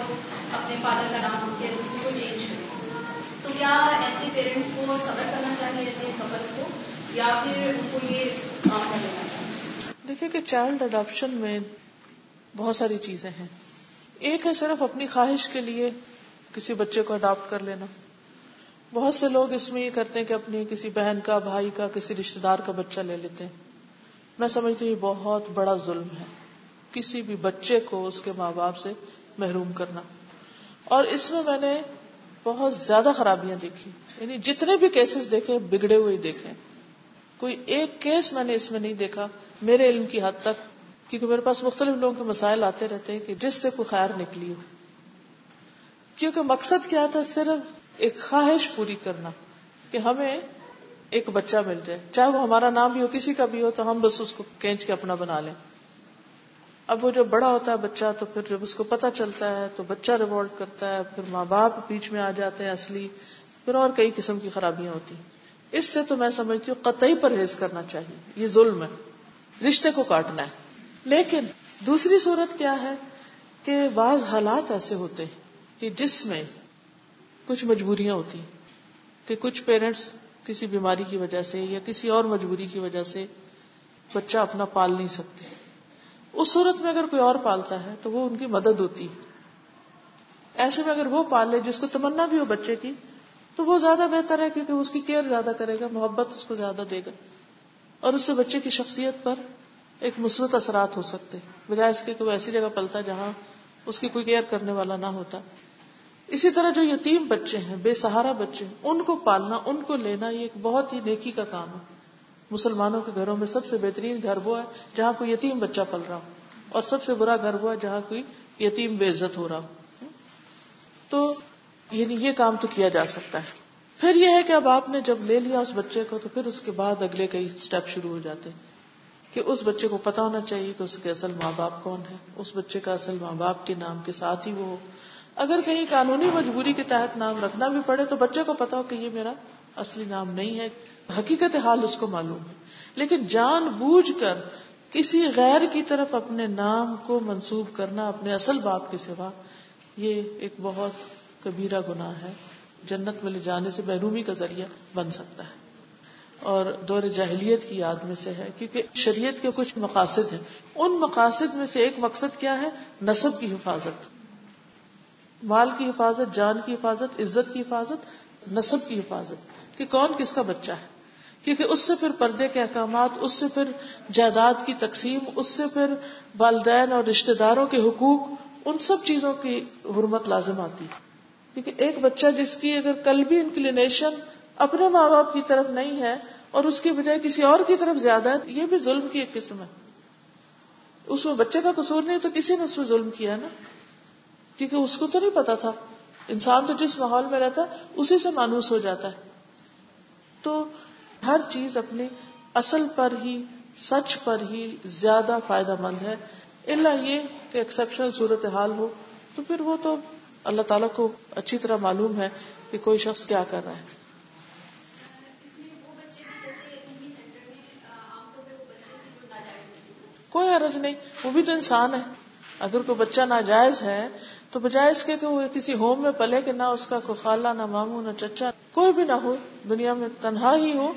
اپنے فادر کا نام کے اس کو چینج کریں تو کیا ایسے پیرنٹس کو صبر کرنا چاہیے، ایسے کپلس کو؟ یا پھر ان کو یہ کام کر لینا چاہیے؟ دیکھیے کہ چائلڈ اڈاپشن میں بہت ساری چیزیں ہیں۔ ایک ہے صرف اپنی خواہش کے لیے کسی بچے کو اڈاپٹ کر لینا۔ بہت سے لوگ اس میں یہ کرتے ہیں کہ اپنی کسی بہن کا، بھائی کا، کسی رشتے دار کا بچہ لے لیتے ہیں۔ میں سمجھتی ہوں یہ بہت بڑا ظلم ہے۔ کسی بھی بچے کو اس کے ماں باپ سے محروم کرنا۔ اور اس میں میں نے بہت زیادہ خرابیاں دیکھی۔ یعنی جتنے بھی کیسز دیکھے، بگڑے ہوئے دیکھے۔ کوئی ایک کیس میں نے اس میں نہیں دیکھا۔ میرے علم کی حد تک۔ کیونکہ میرے پاس مختلف لوگوں کے مسائل آتے رہتے ہیں کہ جس سے کوئی خیر نکلی ہو۔ کیونکہ مقصد کیا تھا؟ صرف ایک خواہش پوری کرنا کہ ہمیں ایک بچہ مل جائے۔ چاہے وہ ہمارا نام بھی ہو، کسی کا بھی ہو، تو ہم بس اس کو کینچ کے اپنا بنا لیں۔ اب وہ جب بڑا ہوتا ہے بچہ، تو پھر جب اس کو پتا چلتا ہے، تو بچہ ریوالٹ کرتا ہے، پھر ماں باپ بیچ میں آ جاتے ہیں اصلی۔ پھر اور کئی قسم کی خرابیاں ہوتی ہیں۔ اس سے تو میں سمجھتی ہوں قطعی پرہیز کرنا چاہیے۔ یہ ظلم ہے۔ رشتے کو کاٹنا ہے۔ لیکن دوسری صورت کیا ہے کہ بعض حالات ایسے ہوتے کہ جس میں کچھ مجبوریاں ہوتی کہ کچھ پیرنٹس کسی بیماری کی وجہ سے یا کسی اور مجبوری کی وجہ سے بچہ اپنا پال نہیں سکتے۔ اس صورت میں اگر کوئی اور پالتا ہے تو وہ ان کی مدد ہوتی ایسے میں اگر وہ پال لے جس کو تمنا بھی ہو بچے کی، تو وہ زیادہ بہتر ہے کیونکہ اس کی کیئر زیادہ کرے گا، محبت اس کو زیادہ دے گا۔ اور اس سے بچے کی شخصیت پر ایک مثبت اثرات ہو سکتے بجائے اس کے کہ وہ ایسی جگہ پلتا جہاں اس کی کوئی کیئر کرنے والا نہ ہوتا۔ اسی طرح جو یتیم بچے ہیں، بے سہارا بچے ہیں، ان کو پالنا، ان کو لینا، یہ ایک بہت ہی نیکی کا کام ہے۔ مسلمانوں کے گھروں میں سب سے بہترین گھر وہ ہے جہاں کوئی یتیم بچہ پل رہا ہو اور سب سے برا گھر وہ ہے جہاں کوئی یتیم بے عزت ہو رہا ہو۔ تو یعنی یہ کام تو کیا جا سکتا ہے۔ پھر یہ ہے کہ اب آپ نے جب لے لیا اس بچے کو تو پھر اس کے بعد اگلے کئی اسٹیپ شروع ہو جاتے ہیں کہ اس بچے کو پتا ہونا چاہیے کہ اس کے اصل ماں باپ کون ہے۔ اس بچے کا اصل ماں باپ کے نام کے ساتھ ہی وہ ہو۔ اگر کہیں قانونی مجبوری کے تحت نام رکھنا بھی پڑے تو بچے کو پتا ہو کہ یہ میرا اصلی نام نہیں ہے، حقیقت حال اس کو معلوم ہے۔ لیکن جان بوجھ کر کسی غیر کی طرف اپنے نام کو منسوب کرنا، اپنے اصل باپ کے سوا، یہ ایک بہت کبیرہ گناہ ہے۔ جنت میں لے جانے سے محرومی کا ذریعہ بن سکتا ہے۔ اور دور جاہلیت کی یاد میں سے ہے، کیونکہ شریعت کے کچھ مقاصد ہیں۔ ان مقاصد میں سے ایک مقصد کیا ہے؟ نصب کی حفاظت۔ مال کی حفاظت، جان کی حفاظت، عزت کی حفاظت، نصب کی حفاظت، کہ کون کس کا بچہ ہے؟ کیونکہ اس سے پھر پردے کے احکامات، اس سے پھر جائیداد کی تقسیم، اس سے پھر والدین اور رشتے داروں کے حقوق، ان سب چیزوں کی حرمت لازم آتی کیونکہ ایک بچہ جس کی اگر کل بھی انکلینیشن اپنے ماں باپ کی طرف نہیں ہے اور اس کی بجائے کسی اور کی طرف زیادہ ہے، یہ بھی ظلم کی ایک قسم ہے۔ اس میں بچے کا قصور نہیں تو کسی نے اس میں ظلم کیا نا؟ کیونکہ اس کو تو نہیں پتا تھا۔ انسان تو جس ماحول میں رہتا ہے، اسی سے مانوس ہو جاتا ہے۔ تو ہر چیز اپنی اصل پر ہی، سچ پر ہی زیادہ فائدہ مند ہے۔ اللہ یہ کہ ایکسپشنل صورت حال ہو، تو پھر وہ تو اللہ تعالیٰ کو اچھی طرح معلوم ہے کہ کوئی شخص کیا کر رہا ہے۔ کوئی عرض نہیں، وہ بھی تو انسان ہے۔ اگر کوئی بچہ ناجائز ہے تو بجائے اس کے کہ وہ کسی ہوم میں پلے کہ نہ اس کا کوئی خالہ نہ مامو نہ چچا کوئی بھی نہ ہو دنیا میں تنہا ہی ہو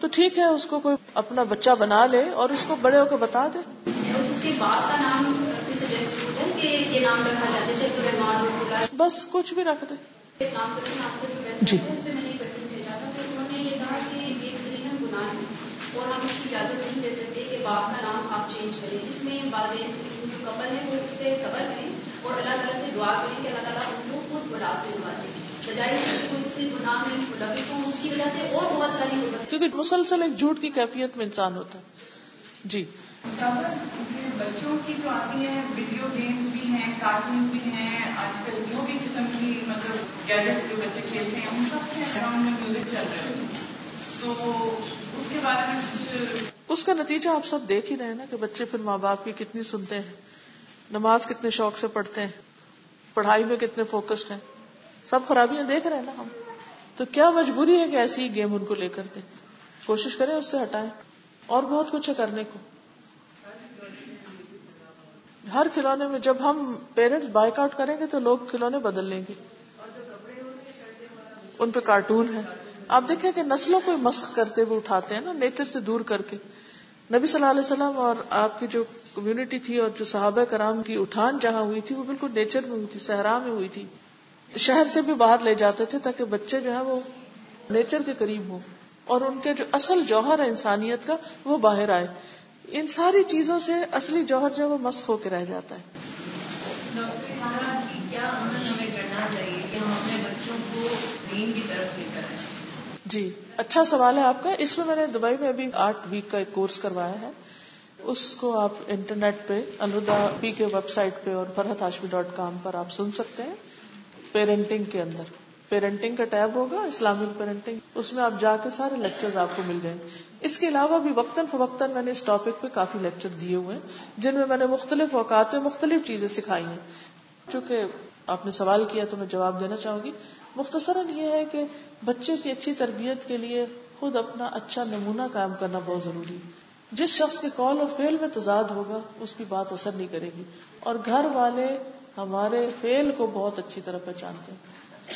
تو ٹھیک ہے اس کو کوئی اپنا بچہ بنا لے اور اس کو بڑے ہو کے بتا دے۔ اس کے بعد کا نام یہ نام رکھا جاتا ہے بس کچھ بھی رکھ دے۔ جی۔ اور ہم اس کی اجازت نہیں دے سکتے کہ باپ کا نام آپ چینج کریں۔ اس میں والدین کپل ہے وہ اس پہ صبر کریں اور اللہ تعالیٰ دعا کریں کہ اللہ تعالیٰ ان کو خود بڑا سے دے۔ کیونکہ مسلسل ایک جھوٹ کی کیفیت میں انسان ہوتا ہے۔ جی۔ بچوں کی جو آتی ہے ویڈیو گیمس بھی ہیں بھی ہیں آج کل جو بھی قسم کی مطلب گیجٹس جو بچے کھیلتے ہیں ان سب کے میں میوزک چل رہے ہیں تو اس کے بارے میں اس کا نتیجہ آپ سب دیکھ ہی رہے نا کہ بچے پھر ماں باپ کی کتنی سنتے ہیں نماز کتنے شوق سے پڑھتے ہیں۔ پڑھائی میں کتنے فوکسڈ ہیں؟ سب خرابیاں دیکھ رہے ہیں نا ہم۔ تو کیا مجبوری ہے کہ ایسی ہی گیم ان کو لے کر دیں کوشش کریں اس سے ہٹائیں۔ اور بہت کچھ ہے کرنے کو۔ ہر کھلونے میں جب ہم پیرنٹس بائک آؤٹ کریں گے تو لوگ کھلونے بدل لیں گے۔ ان پہ کارٹون ہے۔ آپ دیکھیں کہ نسلوں کو مسق کرتے ہوئے اٹھاتے ہیں نا نیچر سے دور کر کے۔ نبی صلی اللہ علیہ وسلم اور آپ کی جو کمیونٹی تھی اور جو صحابہ کرام کی اٹھان جہاں ہوئی تھی، وہ بالکل نیچر میں ہوئی تھی، صحرا میں ہوئی تھی۔ شہر سے بھی باہر لے جاتے تھے تاکہ بچے جو ہے وہ نیچر کے قریب ہوں۔ اور ان کے جو اصل جوہر ہے انسانیت کا، وہ باہر آئے۔ ان ساری چیزوں سے اصلی جوہر جو ہے وہ مسق ہو کے رہ جاتا ہے۔ جی، کیا ہمیں کرنا چاہیے کہ ہم اپنے بچوں کو دین کی طرف لے کر جی اچھا سوال ہے آپ کا۔ اس میں میں نے دبئی میں ابھی آٹھ ویک کا ایک کورس کروایا ہے۔ اس کو آپ انٹرنیٹ پہ الدا پی کے ویب سائٹ پہ اور فرحت ہاشمی ڈاٹ کام پر آپ سن سکتے ہیں۔ پیرنٹنگ کے اندر۔ پیرنٹنگ کا ٹیب ہوگا اسلامک پیرنٹنگ اس میں آپ جا کے سارے لیکچر آپ کو مل جائیں۔ گے اس کے علاوہ بھی وقتاً فوقتاً میں نے اس ٹاپک پہ کافی لیکچر دیے ہوئے ہیں، جن میں میں نے مختلف اوقات میں مختلف چیزیں سکھائی ہیں۔ چونکہ آپ نے سوال کیا تو میں جواب دینا چاہوں گی۔ مختصراً یہ ہے کہ بچے کی اچھی تربیت کے لیے خود اپنا اچھا نمونہ قائم کرنا بہت ضروری جس شخص کے کال اور فیل میں تضاد ہوگا، اس کی بات اثر نہیں کرے گی۔ اور گھر والے ہمارے فیل کو بہت اچھی طرح پہچانتے ہیں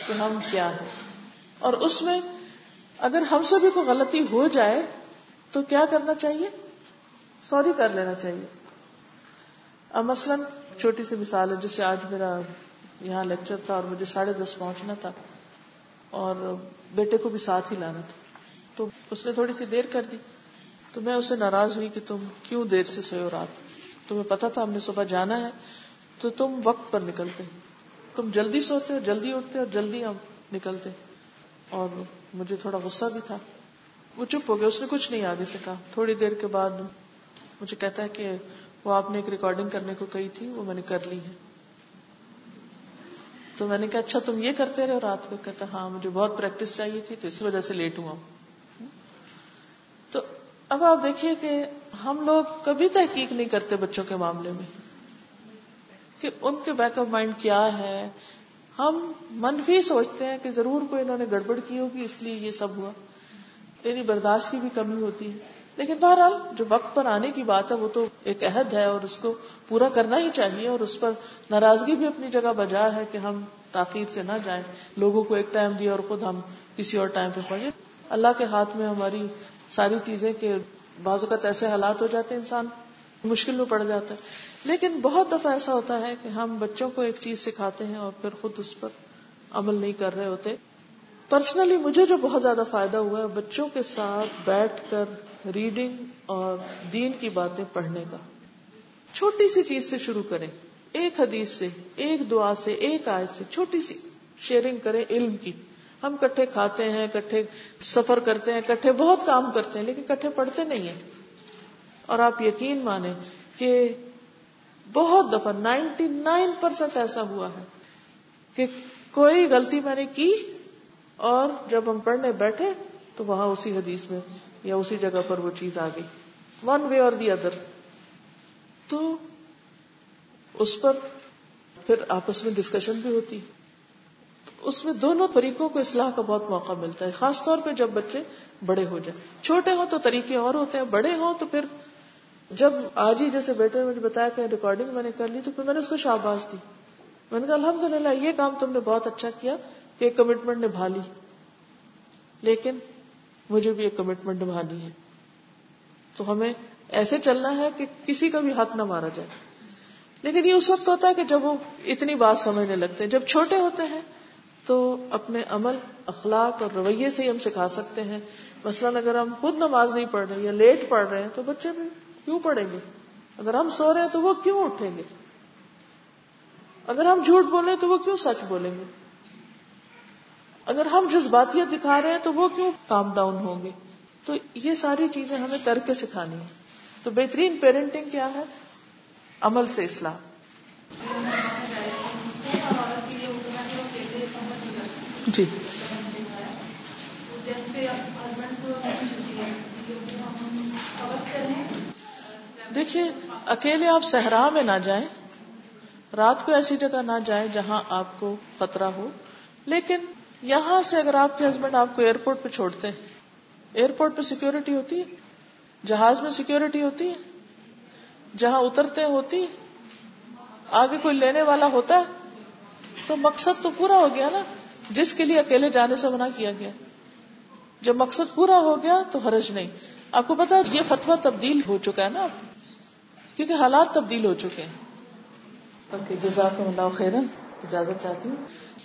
کہ ہم کیا ہیں۔ اور اس میں اگر ہم سے بھی کوئی غلطی ہو جائے، تو کیا کرنا چاہیے؟ سوری کر لینا چاہیے۔ اب مثلاً چھوٹی سی مثال ہے، جس سے آج میرا یہاں لیکچر تھا اور مجھے ساڑھے دس پہنچنا تھا۔ اور بیٹے کو بھی ساتھ ہی لانا تھا۔ تو اس نے تھوڑی سی دیر کر دی۔ تو میں اسے ناراض ہوئی کہ تم کیوں دیر سے سوئے رات؟ تمہیں پتا تھا ہم نے صبح جانا ہے۔ تو تم وقت پر نکلتے۔ تم جلدی سوتے اور جلدی اٹھتے اور جلدی ہم نکلتے۔ اور مجھے تھوڑا غصہ بھی تھا۔ وہ چپ ہو گیا۔ اس نے کچھ نہیں آگے سے کہا۔ تھوڑی دیر کے بعد مجھے کہتا ہے کہ وہ آپ نے ایک ریکارڈنگ کرنے کو کہی تھی۔ وہ میں نے کر لی ہے۔ تو میں نے کہا اچھا تم یہ کرتے رہے رات کو؟ کہتا ہاں مجھے بہت پریکٹس چاہیے تھی تو اس وجہ سے لیٹ ہوا۔ تو اب آپ دیکھیے کہ ہم لوگ کبھی تحقیق نہیں کرتے بچوں کے معاملے میں کہ ان کے بیک آف مائنڈ کیا ہے۔ ہم منفی سوچتے ہیں کہ ضرور کوئی انہوں نے گڑبڑ کی ہوگی، اس لیے یہ سب ہوا۔ یعنی برداشت کی بھی کمی ہوتی ہے۔ لیکن بہرحال جو وقت پر آنے کی بات ہے وہ تو ایک عہد ہے اور اس کو پورا کرنا ہی چاہیے اور اس پر ناراضگی بھی اپنی جگہ بجا ہے کہ ہم تاخیر سے نہ جائیں۔ لوگوں کو ایک ٹائم دیا اور خود ہم کسی اور ٹائم پہ پہنچے اللہ کے ہاتھ میں ہماری ساری چیزیں کہ بعض اوقات ایسے حالات ہو جاتے ہیں، انسان مشکل میں پڑ جاتا ہے۔ لیکن بہت دفعہ ایسا ہوتا ہے کہ ہم بچوں کو ایک چیز سکھاتے ہیں اور پھر خود اس پر عمل نہیں کر رہے ہوتے۔ پرسنلی مجھے جو بہت زیادہ فائدہ ہوا ہے، بچوں کے ساتھ بیٹھ کر ریڈنگ اور دین کی باتیں پڑھنے کا۔ چھوٹی سی چیز سے شروع کریں۔ ایک حدیث سے، ایک دعا سے، ایک آیت سے چھوٹی سی شیئرنگ کریں علم کی۔ ہم کٹھے کھاتے ہیں، کٹھے سفر کرتے ہیں، کٹھے بہت کام کرتے ہیں، لیکن کٹھے پڑھتے نہیں ہیں۔ اور آپ یقین مانیں کہ بہت دفعہ نائنٹی نائن پرسینٹ ایسا ہوا ہے کہ کوئی غلطی میں نے کی اور جب ہم پڑھنے بیٹھے تو وہاں اسی حدیث میں یا اسی جگہ پر وہ چیز آ گئی۔ ون وے اور دی ادر تو اس پر پھر آپس میں ڈسکشن بھی ہوتی۔ اس میں دونوں طریقوں کو اصلاح کا بہت موقع ملتا ہے، خاص طور پہ جب بچے بڑے ہو جائیں۔ چھوٹے ہوں تو طریقے اور ہوتے ہیں، بڑے ہوں تو پھر جب آج ہی جیسے بیٹے نے مجھے بتایا کہ ریکارڈنگ میں نے کر لی تو پھر میں نے اس کو شاباش دی۔ میں نے کہا الحمد للہ یہ کام تم نے بہت اچھا کیا کہ ایک کمٹمنٹ نبھا لی۔ لیکن مجھے بھی ایک کمٹمنٹ نبھانی ہے۔ تو ہمیں ایسے چلنا ہے کہ کسی کا بھی حق نہ مارا جائے۔ لیکن یہ اس وقت ہوتا ہے کہ جب وہ اتنی بات سمجھنے لگتے ہیں۔ جب چھوٹے ہوتے ہیں تو اپنے عمل، اخلاق اور رویے سے ہی ہم سکھا سکتے ہیں۔ مثلاً اگر ہم خود نماز نہیں پڑھ رہے یا لیٹ پڑھ رہے ہیں تو بچے بھی کیوں پڑھیں گے؟ اگر ہم سو رہے ہیں تو وہ کیوں اٹھیں گے؟ اگر ہم جھوٹ بول رہے ہیں تو وہ کیوں سچ بولیں گے؟ اگر ہم جذباتیت دکھا رہے ہیں تو وہ کیوں کام ڈاؤن ہوں گے؟ تو یہ ساری چیزیں ہمیں کر کے سکھانی ہے تو بہترین پیرنٹنگ کیا ہے؟ عمل سے اسلام جی۔ دیکھیے، اکیلے آپ صحرا میں نہ جائیں۔ رات کو ایسی جگہ نہ جائیں جہاں آپ کو خطرہ ہو۔ لیکن یہاں سے اگر آپ کے ہسبینڈ آپ کو ایئرپورٹ پہ چھوڑتے ہیں ایئرپورٹ پہ سیکورٹی ہوتی ہے، جہاز میں سیکورٹی ہوتی ہے، جہاں اترتے ہوتی آگے کوئی لینے والا ہوتا ہے، تو مقصد تو پورا ہو گیا نا، جس کے لیے اکیلے جانے سے منع کیا گیا۔ جب مقصد پورا ہو گیا تو حرج نہیں۔ آپ کو پتا یہ فتوا تبدیل ہو چکا ہے نا۔ کیونکہ حالات تبدیل ہو چکے ہیں۔ اوکے جزاک اللہ خیرن، اجازت چاہتی ہوں۔